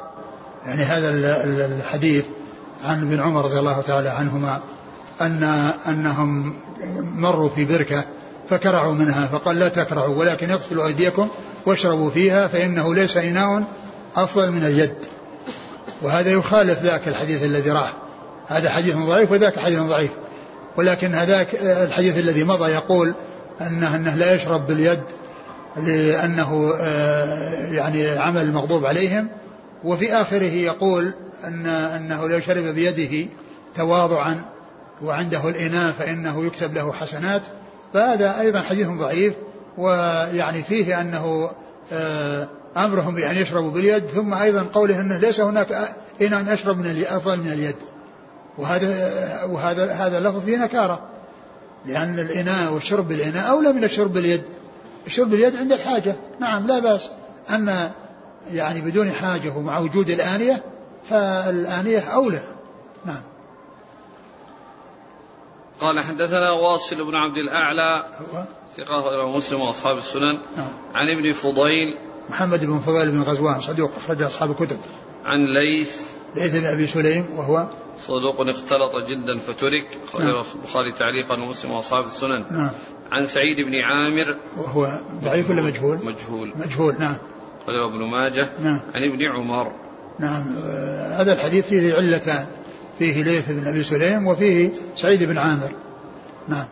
يعني هذا الحديث عن ابن عمر رضي الله تعالى عنهما أن أنهم مروا في بركة فكرعوا منها فقال لا تكرعوا ولكن اغسلوا أيديكم واشربوا فيها فإنه ليس إناء أفضل من اليد. وهذا يخالف ذاك الحديث الذي راح هذا حديث ضعيف وذاك حديث ضعيف. ولكن هذاك الحديث الذي مضى يقول أنه, أنه لا يشرب باليد لأنه آه، يعني عمل المغضوب عليهم. وفي آخره يقول أن أنه لو شرب بيده تواضعا وعنده الإناء فإنه يكتب له حسنات فهذا أيضا حديث ضعيف ويعني فيه أنه آه، أمرهم بأن يشربوا باليد ثم أيضا قوله أنه ليس هناك إناء أشرب من أفضل من اليد. وهذا وهذا هذا لفظ فيه نكارة لأن الإناء والشرب بالإناء أولى من الشرب باليد. الشرب باليد عند الحاجة نعم لا بأس. أما يعني بدون حاجة ومع وجود الآنية فالآنية أولى نعم. قال حدثنا واصل بن عبد الأعلى ثقة غير مسلم وأصحاب السنن. نعم. عن ابن فضيل. محمد بن فضيل بن غزوان صدوق أخرج أصحاب الكتب. عن ليث. ليث بن أبي سليم وهو؟ صدوق اختلط جدا فترك. نعم. البخاري تعليقا ومسلم وأصحاب السنن. نعم. عن سعيد بن عامر. وهو ضعيف ولا مجهول؟ مجهول. مجهول نعم. خرج ابن ماجه. نعم. عن ابن عمر. نعم. آه هذا الحديث فيه علتان. فيه ليث بن أبي سليم وفيه سعيد بن عامر. نعم.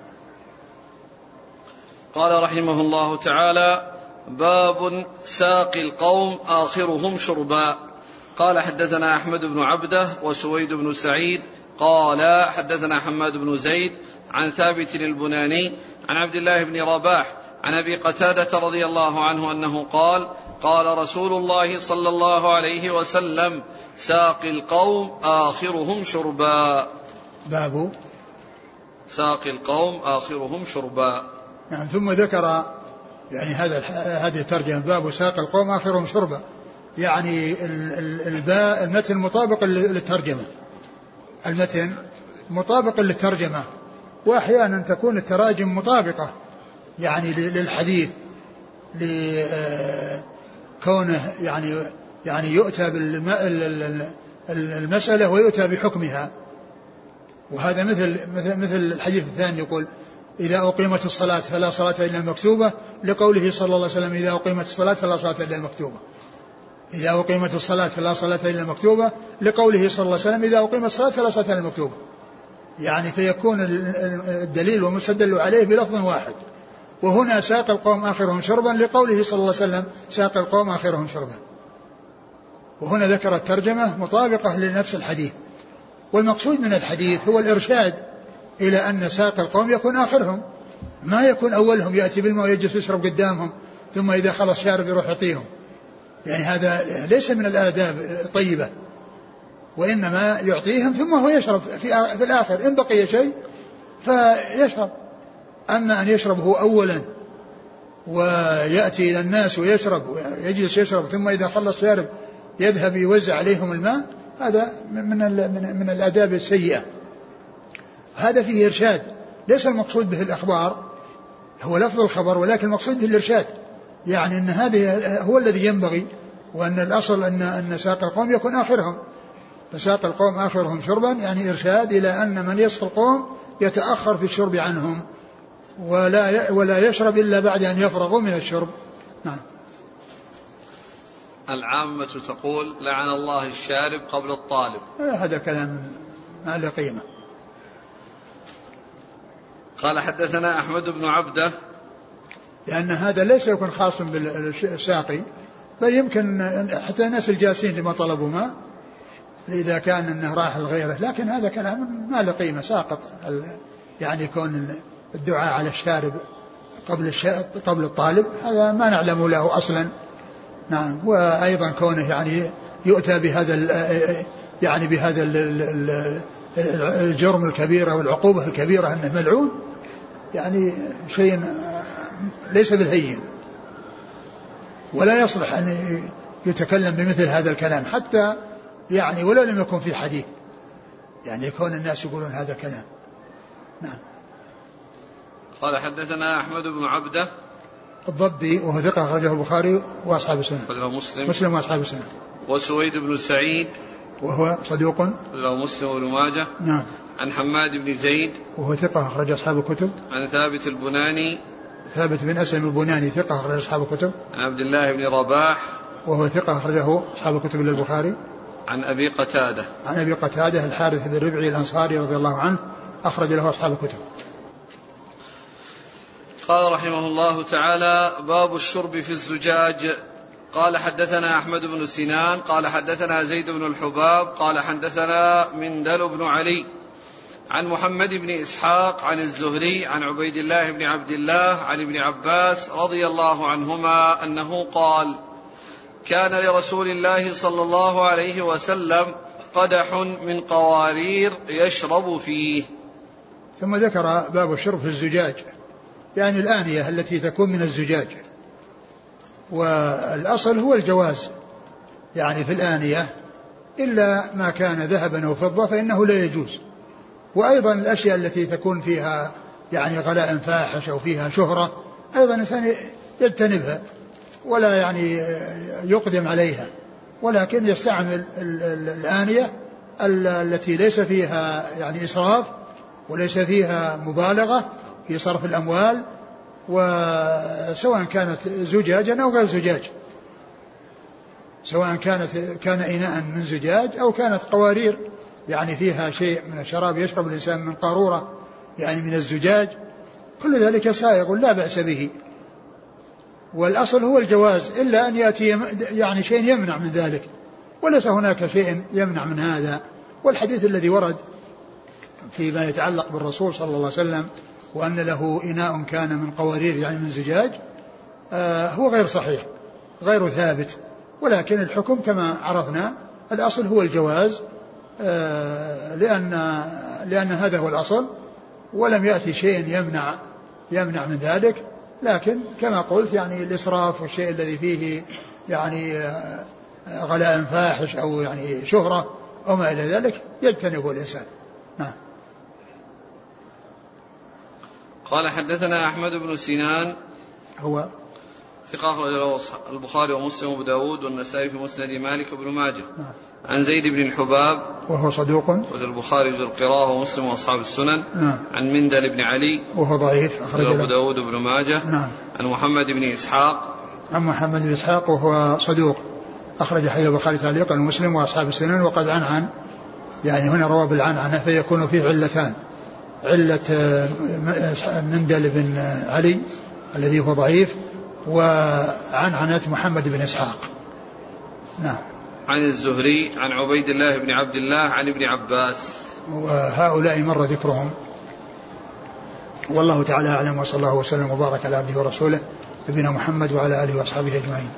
قال رحمه الله تعالى باب ساقي القوم آخرهم شربا. قال حدثنا أحمد بن عبده وسويد بن سعيد. قال حدثنا حماد بن زيد عن ثابت البناني عن عبد الله بن رباح عن أبي قتادة رضي الله عنه أنه قال قال رسول الله صلى الله عليه وسلم ساقي القوم آخرهم شربا. باب. ساقي القوم آخرهم شربا. نعم ثم ذكر يعني هذا هذه الترجمة باب ساقي القوم آخرهم شربا. يعني الباء المتن مطابق للترجمة. المتن مطابق للترجمة. وأحيانا تكون التراجم مطابقة. يعني للحديث لكونه يعني يعني يؤتى بالمسألة ويؤتى بحكمها. وهذا مثل مثل مثل الحديث الثاني يقول إذا أقيمت الصلاة فلا صلاة إلا المكتوبة لقوله صلى الله عليه وسلم إذا أقيمت الصلاة فلا صلاة إلا المكتوبة إذا أقيمت الصلاة فلا صلاة إلا المكتوبة لقوله صلى الله عليه وسلم إذا أقيمت الصلاة فلا صلاة إلا المكتوبة يعني فيكون الدليل والمستدل عليه بلفظ واحد. وهنا ساق القوم آخرهم شربا لقوله صلى الله عليه وسلم ساق القوم آخرهم شربا. وهنا ذكر الترجمة مطابقة لنفس الحديث. والمقصود من الحديث هو الإرشاد إلى أن ساق القوم يكون آخرهم. ما يكون أولهم يأتي بالماء ويجلس يشرب قدامهم ثم إذا خلص شارب يروح يعطيهم. يعني هذا ليس من الآداب الطيبة. وإنما يعطيهم ثم هو يشرب في, في الآخر. إن بقي شيء فيشرب. أما أن يشرب هو أولا ويأتي إلى الناس ويشرب ويجلس يشرب ثم إذا خلص شارب يذهب يوزع عليهم الماء هذا من من, من الآداب السيئة. هذا فيه إرشاد ليس المقصود به الأخبار هو لفظ الخبر ولكن المقصود به الإرشاد. يعني أن هذه هو الذي ينبغي وأن الأصل أن أن ساق القوم يكون آخرهم. فساق القوم آخرهم شربا يعني إرشاد إلى أن من يسقي القوم يتأخر في الشرب عنهم. ولا ولا يشرب إلا بعد أن يفرغوا من الشرب. نعم. العامة تقول لعن الله الشارب قبل الطالب. هذا كلام ما له قيمة. قال حدثنا أحمد بن عبدة. لأن هذا ليس يكون خاص بالساقي بل يمكن حتى الناس الجالسين لما طلبوا ماء إذا كان أنه راح لغيره. لكن هذا كلام ما له قيمة ساقط يعني يكون الدعاء على الشارب قبل قبل الطالب هذا ما نعلم له أصلا. نعم. وأيضا كونه يعني يؤتى بهذا يعني بهذا الجرم الكبير أو العقوبة الكبيرة أنه ملعون يعني شيء ليس بالهين. ولا يصلح أن يتكلم بمثل هذا الكلام حتى يعني ولو لم يكن في حديث يعني يكون الناس يقولون هذا كلام نعم. قال حدثنا أحمد بن عبده. الضبي وهو ثقة أخرجه البخاري وأصحاب السنة. مسلم. مسلم وأصحاب السنة. وسويد بن سعيد. وهو صدوق له مسلم وابن ماجه. نعم. عن حماد بن زيد. وهو ثقة أخرج أصحاب الكتب. عن ثابت البناني. ثابت بن أسلم البناني ثقة أخرج أصحاب الكتب. عن عبد الله بن رباح. وهو ثقة أخرجه أصحاب الكتب إلا البخاري عن أبي قتادة. عن أبي قتادة الحارث بن ربعي الأنصاري رضي الله عنه أخرج له أصحاب الكتب. قال رحمه الله تعالى باب الشرب في الزجاج. قال حدثنا أحمد بن سنان قال حدثنا زيد بن الحباب قال حدثنا مندل بن علي عن محمد بن إسحاق عن الزهري عن عبيد الله بن عبد الله عن ابن عباس رضي الله عنهما أنه قال كان لرسول الله صلى الله عليه وسلم قدح من قوارير يشرب فيه. ثم ذكر باب الشرب في الزجاج. يعني الآنية التي تكون من الزجاج. والأصل هو الجواز. يعني في الآنية إلا ما كان ذهبا أو فضة فإنه لا يجوز. وأيضا الأشياء التي تكون فيها يعني غلاء فاحش أو فيها شهرة أيضا الإنسان يجتنبها ولا يعني يقدم عليها. ولكن يستعمل الآنية التي ليس فيها يعني إسراف وليس فيها مبالغة في صرف الأموال وسواء كانت زجاجا أو غير زجاج. سواء كانت كان إناء من زجاج أو كانت قوارير. يعني فيها شيء من الشراب يشرب الإنسان من قارورة يعني من الزجاج. كل ذلك سائغ لا بأس به. والأصل هو الجواز إلا أن يأتي يعني شيء يمنع من ذلك. وليس هناك شيء يمنع من هذا. والحديث الذي ورد فيما يتعلق بالرسول صلى الله عليه وسلم وأن له إناء كان من قوارير يعني من زجاج آه هو غير صحيح غير ثابت. ولكن الحكم كما عرفنا الأصل هو الجواز آه لأن لأن هذا هو الأصل ولم يأتي شيء يمنع يمنع من ذلك. لكن كما قلت يعني الإسراف والشيء الذي فيه يعني آه، غلاء فاحش أو يعني شهرة أو ما إلى ذلك يجتنبه الإنسان. قال حدثنا أحمد بن سنان. هو ثقة أخرج له البخاري ومسلم وأبو داود والنسائي في مسند مالك وابن ماجه. نعم. عن زيد بن الحباب وهو صدوق. أخرج البخاري في القراءة ومسلم وأصحاب السنن. نعم. عن مندل بن علي. وهو ضعيف. أخرج أبو داود وابن ماجه. نعم. عن محمد بن إسحاق. عن محمد بن إسحاق وهو صدوق. أخرج حديث البخاري تعليقا ومسلم وأصحاب السنن. وقد عن عن يعني هنا روى بالعنعنة فيكون فيه علتان. علة مندل بن علي الذي هو ضعيف وعنعنة محمد بن إسحاق. نعم. عن الزهري عن عبيد الله بن عبد الله عن ابن عباس. وهؤلاء مر ذكرهم. والله تعالى أعلم وصلى الله وسلم وبارك على عبده ورسوله نبينا محمد وعلى آله وأصحابه أجمعين.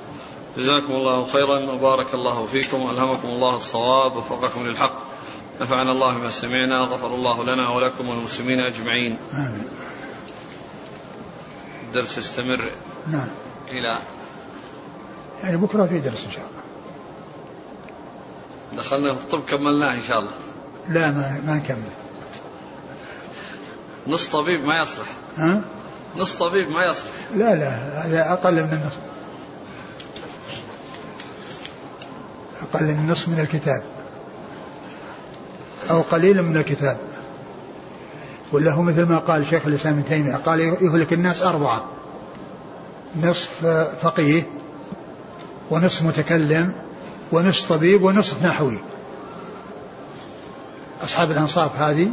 جزاكم الله خيرا وبارك الله فيكم وألهمكم الله الصواب وفقكم للحق. نفعنا الله بما سمعنا غفر الله لنا ولكم والمسلمين أجمعين. آمين. الدرس يستمر نعم إلى يعني بكرة في درس إن شاء الله. دخلنا في الطب كملناه إن شاء الله. لا ما ما نكمل. نص طبيب ما يصلح. ها؟ نص طبيب ما يصلح. لا لا هذا أقل من النص. أقل من النصف من الكتاب أو قليل من الكتاب. ولا هو مثل ما قال شيخ الإسلام ابن تيمية قال يهلك الناس أربعة نصف فقيه ونصف متكلم ونصف طبيب ونصف نحوي. أصحاب الأنصاف هذه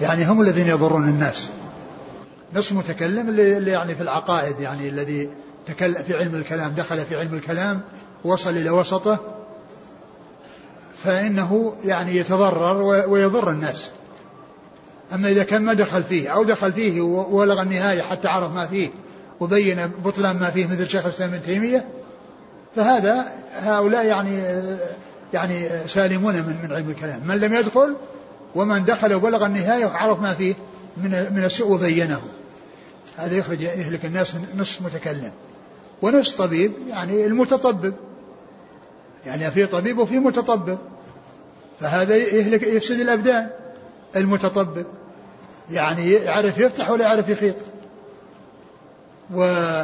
يعني هم الذين يضرون الناس. نصف متكلم اللي يعني في العقائد يعني الذي تكلم في علم الكلام دخل في علم الكلام وصل إلى وسطه فإنه يعني يتضرر ويضر الناس. أما إذا كان ما دخل فيه أو دخل فيه وبلغ النهاية حتى عرف ما فيه وبين بطلان ما فيه مثل شيخ الإسلام ابن تيمية فهذا هؤلاء يعني يعني سالمون من من علم الكلام. من لم يدخل ومن دخل وبلغ النهاية وعرف ما فيه من من السوء وبينه. هذا يخرج يهلك الناس نصف متكلم. ونصف طبيب يعني المتطبب. يعني في طبيب وفي متطبب. فهذا يهلك يفسد الأبدان. المتطبب يعني يعرف يفتح ولا يعرف يخيط. و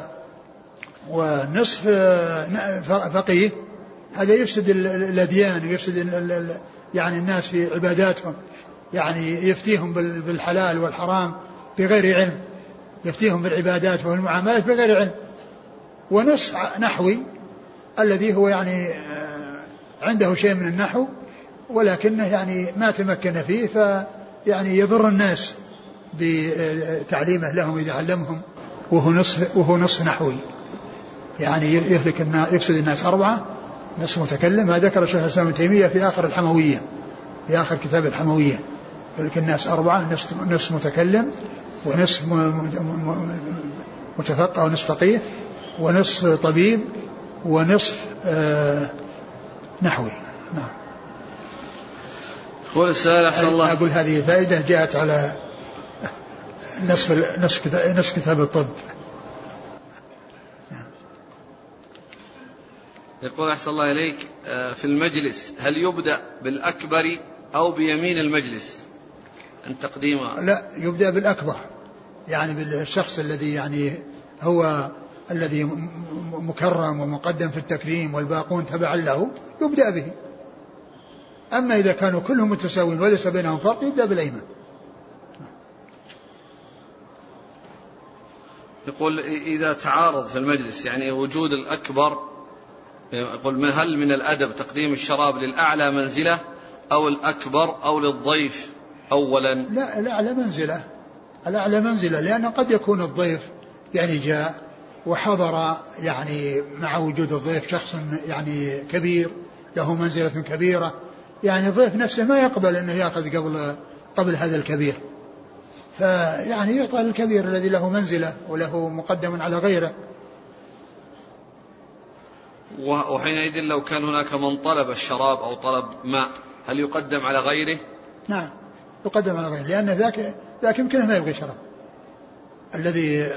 ونصف فقيه هذا يفسد الأديان ويفسد يعني الناس في عباداتهم. يعني يفتيهم بالحلال والحرام بغير علم. يفتيهم بالعبادات والمعاملات بغير علم. ونصف نحوي الذي هو يعني عنده شيء من النحو ولكنه يعني ما تمكن فيه فيعني يضر الناس بتعليمه لهم إذا علمهم وهو نصف وهو نصف نحوي. يعني يهلك الناس يفسد الناس أربعة نصف متكلم. ما ذكر الشيخ الإسلام ابن تيمية في آخر الحموية في آخر كتاب الحموية. الناس أربعة نصف, نصف متكلم ونصف متفقه ونصف فقيه ونصف طبيب ونصف آه نحوي. نعم. يقول السائل أحسن الله. أقول هذه فائدة جاءت على نصف نصف نصف كتاب الطب. يقول أحسن الله إليك آه، في المجلس هل يبدأ بالأكبر أو بيمين المجلس؟ أن تقديم لا يبدأ بالأكبر. يعني بالشخص الذي يعني هو الذي مكرم ومقدم في التكريم والباقون تبعا له يبدأ به. أما إذا كانوا كلهم متساويين وليس بينهم فرق يبدأ بالأيمن يقول إذا تعارض في المجلس يعني وجود الأكبر يقول هل من الأدب تقديم الشراب للأعلى منزلة أو الأكبر أو للضيف أولا؟ لا الأعلى منزلة. الأعلى منزلة لأنه قد يكون الضيف يعني جاء وحضر يعني مع وجود الضيف شخص يعني كبير له منزلة كبيرة. يعني الضيف نفسه ما يقبل أنه يأخذ قبل قبل هذا الكبير. فيعني يعطى الكبير الذي له منزلة وله مقدم على غيره. وحينئذ لو كان هناك من طلب الشراب أو طلب ماء هل يقدم على غيره؟ نعم يقدم على غيره لأن ذاك ذاك يمكنه ما يبغي شراب. الذي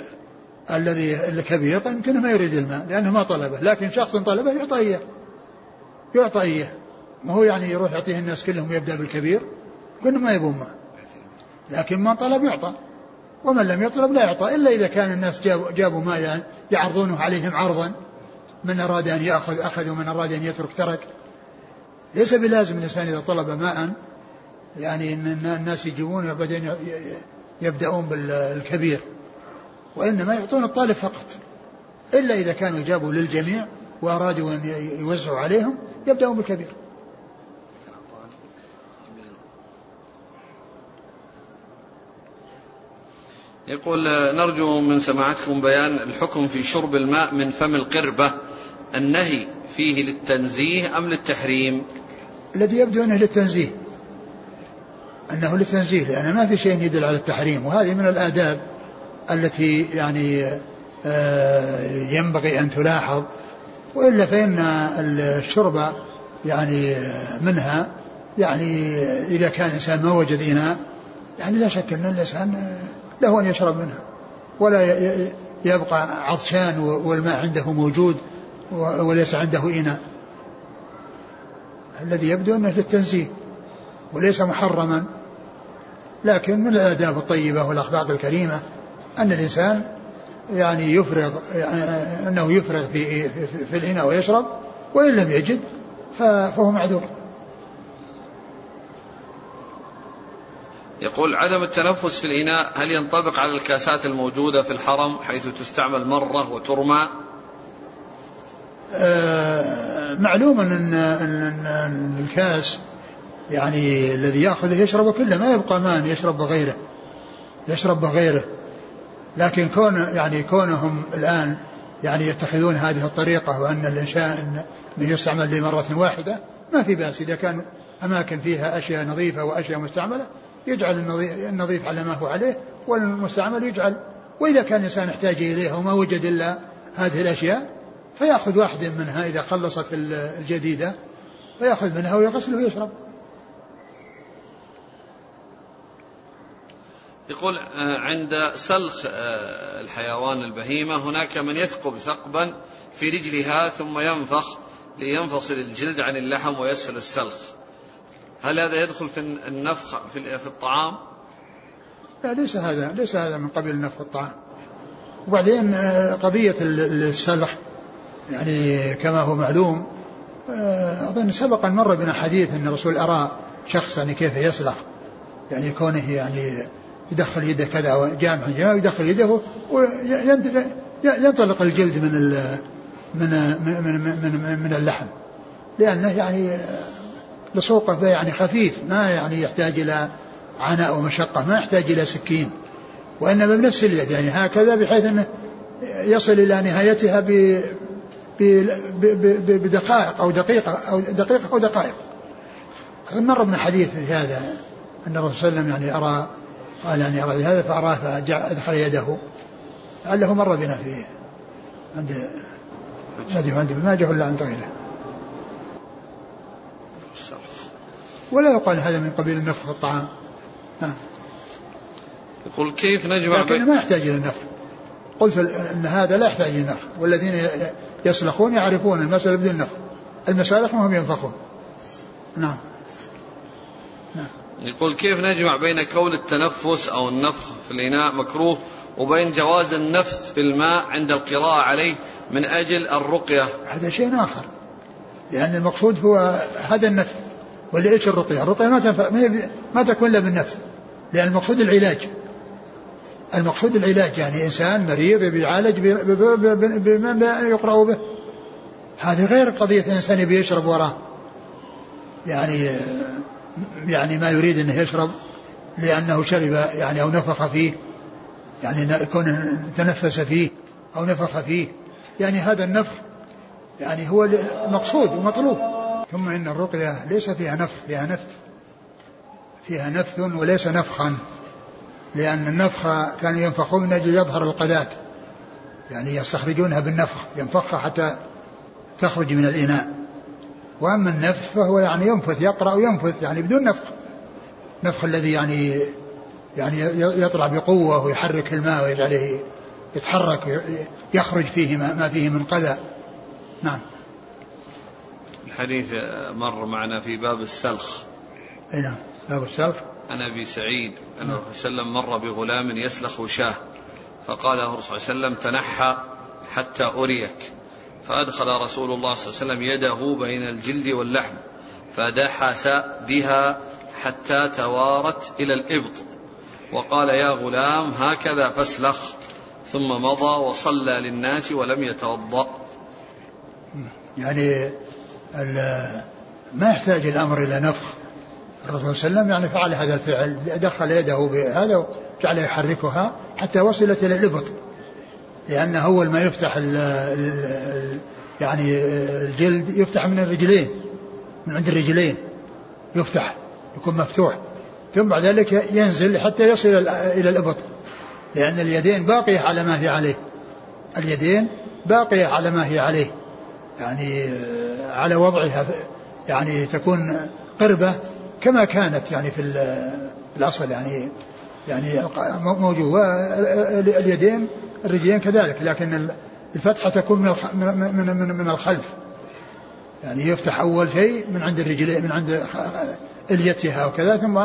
الذي الكبير يمكنه ما يريد الماء لأنه ما طلبه لكن شخص طلبه يعطى إياه يعطى إياه ما هو يعني يروح يعطيه الناس كلهم ويبدأ بالكبير؟ كلهم ما يبون ماء. لكن من طلب يعطى. ومن لم يطلب لا يعطى إلا إذا كان الناس جابوا, جابوا ماء يعني يعرضونه عليهم عرضا. من أراد أن يأخذ أخذ ومن أراد أن يترك ترك. ليس بلازم الإنسان إذا طلب ماء يعني أن الناس يجيبون وبعدين يبدأون بالكبير. وإنما يعطون الطالب فقط. إلا إذا كانوا جابوا للجميع وأرادوا أن يوزعوا عليهم يبدأون بالكبير يقول نرجو من سماعتكم بيان الحكم في شرب الماء من فم القربة. النهي فيه للتنزيه أم للتحريم؟ الذي يبدو أنه للتنزيه. أنه للتنزيه لأن ما في شيء يدل على التحريم وهذه من الآداب. التي يعني آه، ينبغي أن تلاحظ وإلا فإن الشرب يعني منها يعني إذا كان الإنسان ما وجد إناء يعني لا شك أن الإنسان له أن يشرب منها ولا يبقى عطشان والماء عنده موجود وليس عنده إناء. الذي يبدو أنه للتنزيه وليس محرما لكن من الآداب الطيبة والأخلاق الكريمة أن الإنسان يعني يفرغ يعني أنه يفرغ في, في, الإناء ويشرب وإن لم يجد فهو معذور. يقول عدم التنفس في الإناء هل ينطبق على الكاسات الموجودة في الحرم حيث تستعمل مرة وترمى؟ آه معلوم أن, أن, أن الكاس يعني الذي يأخذه يشربه كله ما يبقى ماء يشرب بغيره يشرب بغيره لكن كون يعني كونهم الآن يعني يتخذون هذه الطريقة وأن الإنشاء أنه يستعمل لمرة واحدة ما في بأس. إذا كان أماكن فيها أشياء نظيفة وأشياء مستعملة يجعل النظيف على ما هو عليه والمستعمل يجعل. وإذا كان الإنسان يحتاج إليها وما وجد إلا هذه الأشياء فيأخذ واحدة منها إذا خلصت الجديدة فيأخذ منها ويغسل ويشرب. يقول آه، عند سلخ آه، الحيوان البهيمة هناك من يثقب ثقبا في رجلها ثم ينفخ لينفصل الجلد عن اللحم ويسهل السلخ هل هذا يدخل في النفخ في الطعام؟ لا ليس هذا ليس هذا من قبيل نفخ الطعام وبعدين آه، قضية السلخ يعني كما هو معلوم أظن سبقا مر بنا حديث أن الرسول أرى شخصا يعني كيف يسلخ يعني كونه يعني يدخل يده كذا جامع جامع يدخل يده وينطلق الجلد من من من من, من, اللحم. لأنه يعني لصوقه يعني خفيف ما يعني يحتاج إلى عناء ومشقة ما يحتاج إلى سكين. وإنما بنفس اليد يعني هكذا بحيث أنه يصل إلى نهايتها ب بدقائق أو دقيقة أو دقيقة أو دقائق. مر من حديث في هذا أن الرسول صلى الله عليه وسلم يعني أرى قال يعني أرى هذا فأراه فأدخل يده. لعله مر بنا في عند ما عند ابن ماجه ولا عند غيره ولا يقال هذا من قبيل النفخ في الطعام. نعم يقول كيف نجمع لكن ما يحتاج إلى النفخ. قلت أن هذا لا يحتاج إلى النفخ. والذين يسلخون يعرفون المسألة بدون نفخ المسالخ وهم ينفخون. نعم. نعم. يقول كيف نجمع بين كون التنفس أو النفخ في الإناء مكروه وبين جواز النفث في الماء عند القراءة عليه من أجل الرقية؟ هذا شيء آخر. لأن المقصود هو هذا النفث. ولا إيش الرقية؟ الرقية ما تنفع ما تكون إلا بالنفث. لأن المقصود العلاج. المقصود العلاج يعني إنسان مريض يعالج بما يقرأ به. هذه غير قضية إنسان يبي يشرب وراه يعني يعني ما يريد أنه يشرب لأنه شرب يعني أو نفخ فيه يعني يكون تنفس فيه أو نفخ فيه. يعني هذا النفخ يعني هو مقصود ومطلوب. ثم إن الرقية ليس فيها نفخ فيها نفث. فيها نفث وليس نفخا. لأن النفخ كانوا ينفخون من أجل يظهر القذاة يعني يستخرجونها بالنفخ ينفخها حتى تخرج من الإناء. وأما النفث فهو يعني ينفث يقرأ وينفث يعني بدون نفخ. نفخ الذي يعني يعني يطلع بقوة ويحرك الماء ويجعله يتحرك يخرج فيه ما فيه من قذى. نعم. الحديث مر معنا في باب السلخ. أي نعم. باب السلخ. عن أبي سعيد ان الرسول صلى الله عليه وسلم مر بغلام يسلخ شاه فقال له الرسول صلى الله عليه وسلم تنحى حتى أريك. فأدخل رسول الله صلى الله عليه وسلم يده بين الجلد واللحم فدحس بها حتى توارت إلى الإبط. وقال يا غلام هكذا فاسلخ. ثم مضى وصلى للناس ولم يتوضأ. يعني ما يحتاج الأمر إلى نفخ. الرسول صلى الله عليه وسلم يعني فعل هذا الفعل دخل يده بهذا وجعل يحركها حتى وصلت إلى الإبط. لأن أول ما يفتح ال ال يعني الجلد يفتح من الرجلين من عند الرجلين يفتح يكون مفتوح. ثم بعد ذلك ينزل حتى يصل إلى الأبط. لأن اليدين باقية على ما هي عليه. اليدين باقية على ما هي عليه. يعني على وضعها. يعني تكون قربة كما كانت يعني في الأصل. يعني يعني موجود. واليدين الرجلين كذلك لكن الفتحة تكون من من من, من الخلف. يعني يفتح أول شيء من عند الرجلين من عند إليتها وكذا ثم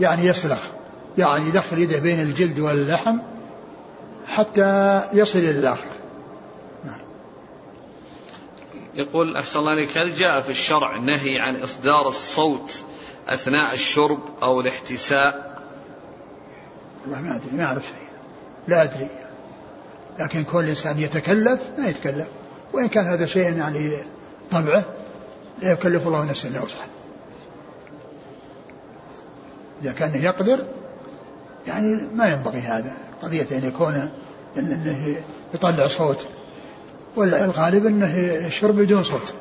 يعني يسلخ يعني يدخل يده بين الجلد واللحم حتى يصل إلى الآخر. يقول أحسن الله عليك هل جاء في الشرع نهي عن إصدار الصوت أثناء الشرب أو الاحتساء؟ والله ما أدري ما أعرف شيء. لا أدري. لكن كل إنسان يتكلف ما يتكلف. وإن كان هذا شيء يعني طبعه لا يكلف الله نفسا إلا وسعها. إذا كان يقدر يعني ما ينبغي هذا. قضية أن يكون أنه يطلع صوت والغالب أنه الشرب بدون صوت.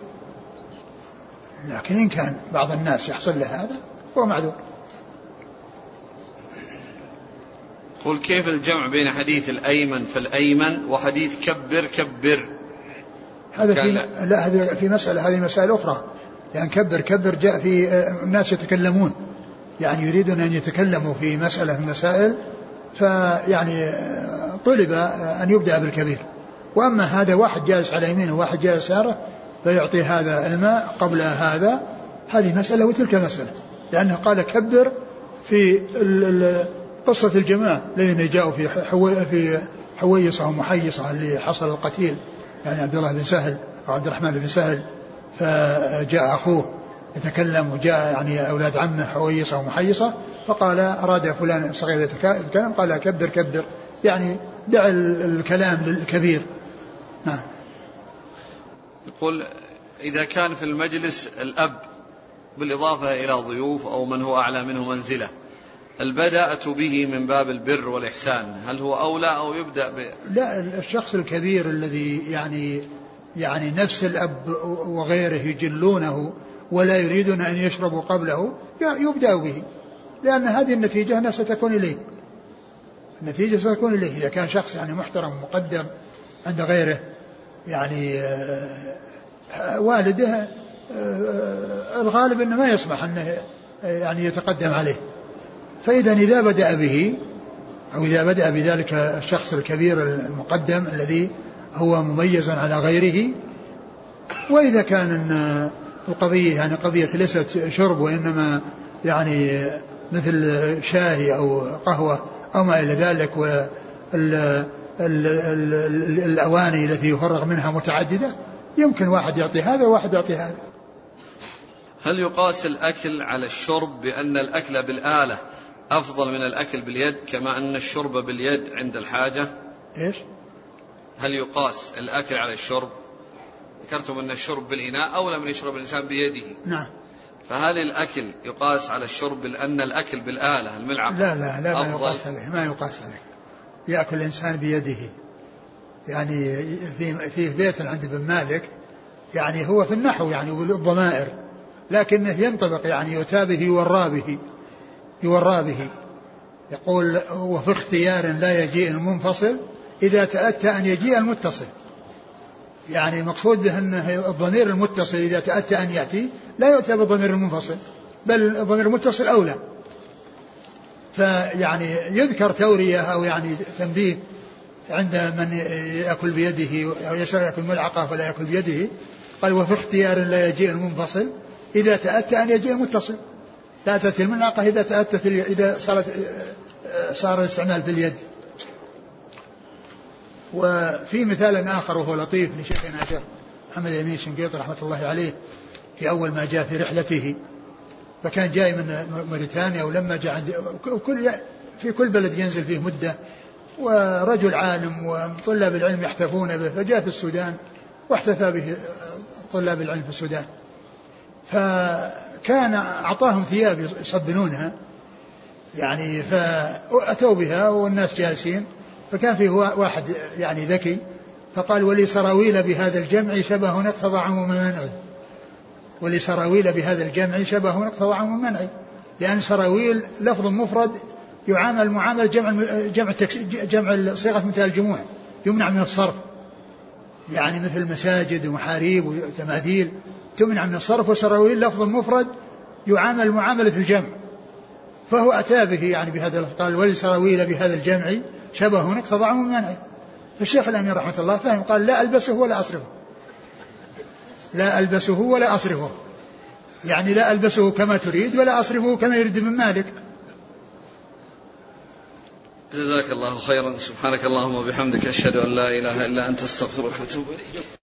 لكن إن كان بعض الناس يحصل له هذا هو معذور. قل كيف الجمع بين حديث الأيمن فالأيمن وحديث كبر كبر؟ هذا في لا هذه في مسألة هذه مسائل أخرى. يعني كبر كبر جاء في الناس يتكلمون. يعني يريدون أن يتكلموا في مسألة من المسائل فيعني طلب أن يبدأ بالكبير. وأما هذا واحد جالس على يمينه وواحد جالس يساره فيعطي هذا الماء قبل هذا. هذه مسألة وتلك مسألة. لأنه قال كبر في قصة الجماعة الذين جاءوا في حوي في حويصة ومحيصة اللي حصل القتيل يعني عبد الله بن سهل أو عبد الرحمن بن سهل فجاء أخوه يتكلم وجاء يعني أولاد عمه حويصة ومحيصة فقال أراد فلان الصغير يتكلم؟ قال كبر كبر. يعني دع الكلام للكبير نعم. يقول إذا كان في المجلس الأب بالإضافة إلى ضيوف أو من هو أعلى منه منزلة البدأة به من باب البر والإحسان. هل هو أولى أو يبدأ ب... لا الشخص الكبير الذي يعني يعني نفس الأب وغيره يجلونه ولا يريدون أن يشربوا قبله يبدأ به. لأن هذه النتيجة ستكون إليه. النتيجة ستكون إليه. إذا كان شخص يعني محترم مقدم عند غيره يعني آه، والده آه، آه، الغالب أنه ما يصلح أنه يعني يتقدم عليه. فإذا إذا بدأ به أو إذا بدأ بذلك الشخص الكبير المقدم الذي هو مميز على غيره وإذا كان القضية يعني قضية ليست شرب وإنما يعني مثل شاي أو قهوة أو ما إلى ذلك والأواني التي يفرغ منها متعددة يمكن واحد يعطي هذا وواحد يعطي هذا. هل يقاس الأكل على الشرب بأن الأكل بالآلة أفضل من الأكل باليد كما أن الشرب باليد عند الحاجة. إيش؟ هل يقاس الأكل على الشرب؟ ذكرتم أن الشرب بالإناء أولى من يشرب الإنسان بيده. نعم. فهل الأكل يقاس على الشرب لأن الأكل بالآلة الملعقة؟ لا لا لا ما يقاس عليه ما يقاس عليه. يأكل الإنسان بيده. يعني في في بيت عند ابن مالك يعني هو في النحو يعني والضمائر لكنه ينطبق يعني يؤتى به. يورى به. يقول وفي اختيار لا يجيء المنفصل إذا تأتى أن يجيء المتصل. يعني المقصود به أنه الضمير المتصل إذا تأتى أن يأتي لا يؤتى بالضمير المنفصل بل الضمير المتصل أولى. فيعني يذكر تورية أو يعني تنبيه عند من يأكل بيده أو يشرع يأكل ملعقة فلا يأكل بيده قال وفي اختيار لا يجيء المنفصل إذا تأتى أن يجيء المتصل. لا تأتي الملعقة إذا تأتت إذا صارت صار الاستعمال في اليد. وفي مثال آخر وهو لطيف لشيخنا شيخ محمد أمين شنقيط رحمة الله عليه في أول ما جاء في رحلته فكان جاي من موريتانيا ولما جاء عند كل في كل بلد ينزل فيه مدة ورجل عالم وطلاب العلم يحتفون به فجاء في السودان واحتفى به طلاب العلم في السودان. فكان أعطاهم ثياب يصبنونها يعني فأتوا بها والناس جالسين فكان فيه واحد يعني ذكي فقال ولي سراويل بهذا الجمع شبه نقتضى عموم منعه. ولي سراويل بهذا الجمع شبه نقتضى عموم منعه. لأن سراويل لفظ مفرد يعامل معاملة جمع جمع جمع صيغة مثال الجموع يمنع من الصرف. يعني مثل المساجد ومحاريب وتماثيل تمنع من الصرف وسراويل لفظ مفرد يعامل معاملة الجمع. فهو أتى به يعني بهذا قال ولسراويل بهذا الجمع شبه ضعه من منعه. فالشيخ الأمين رحمة الله فهم قال لا ألبسه ولا أصرفه. لا ألبسه ولا أصرفه. يعني لا ألبسه كما تريد ولا أصرفه كما يريد من مالك. جزاك الله خيرا سبحانك اللهم وبحمدك أشهد أن لا إله إلا أنت أستغفرك وأتوب إليك.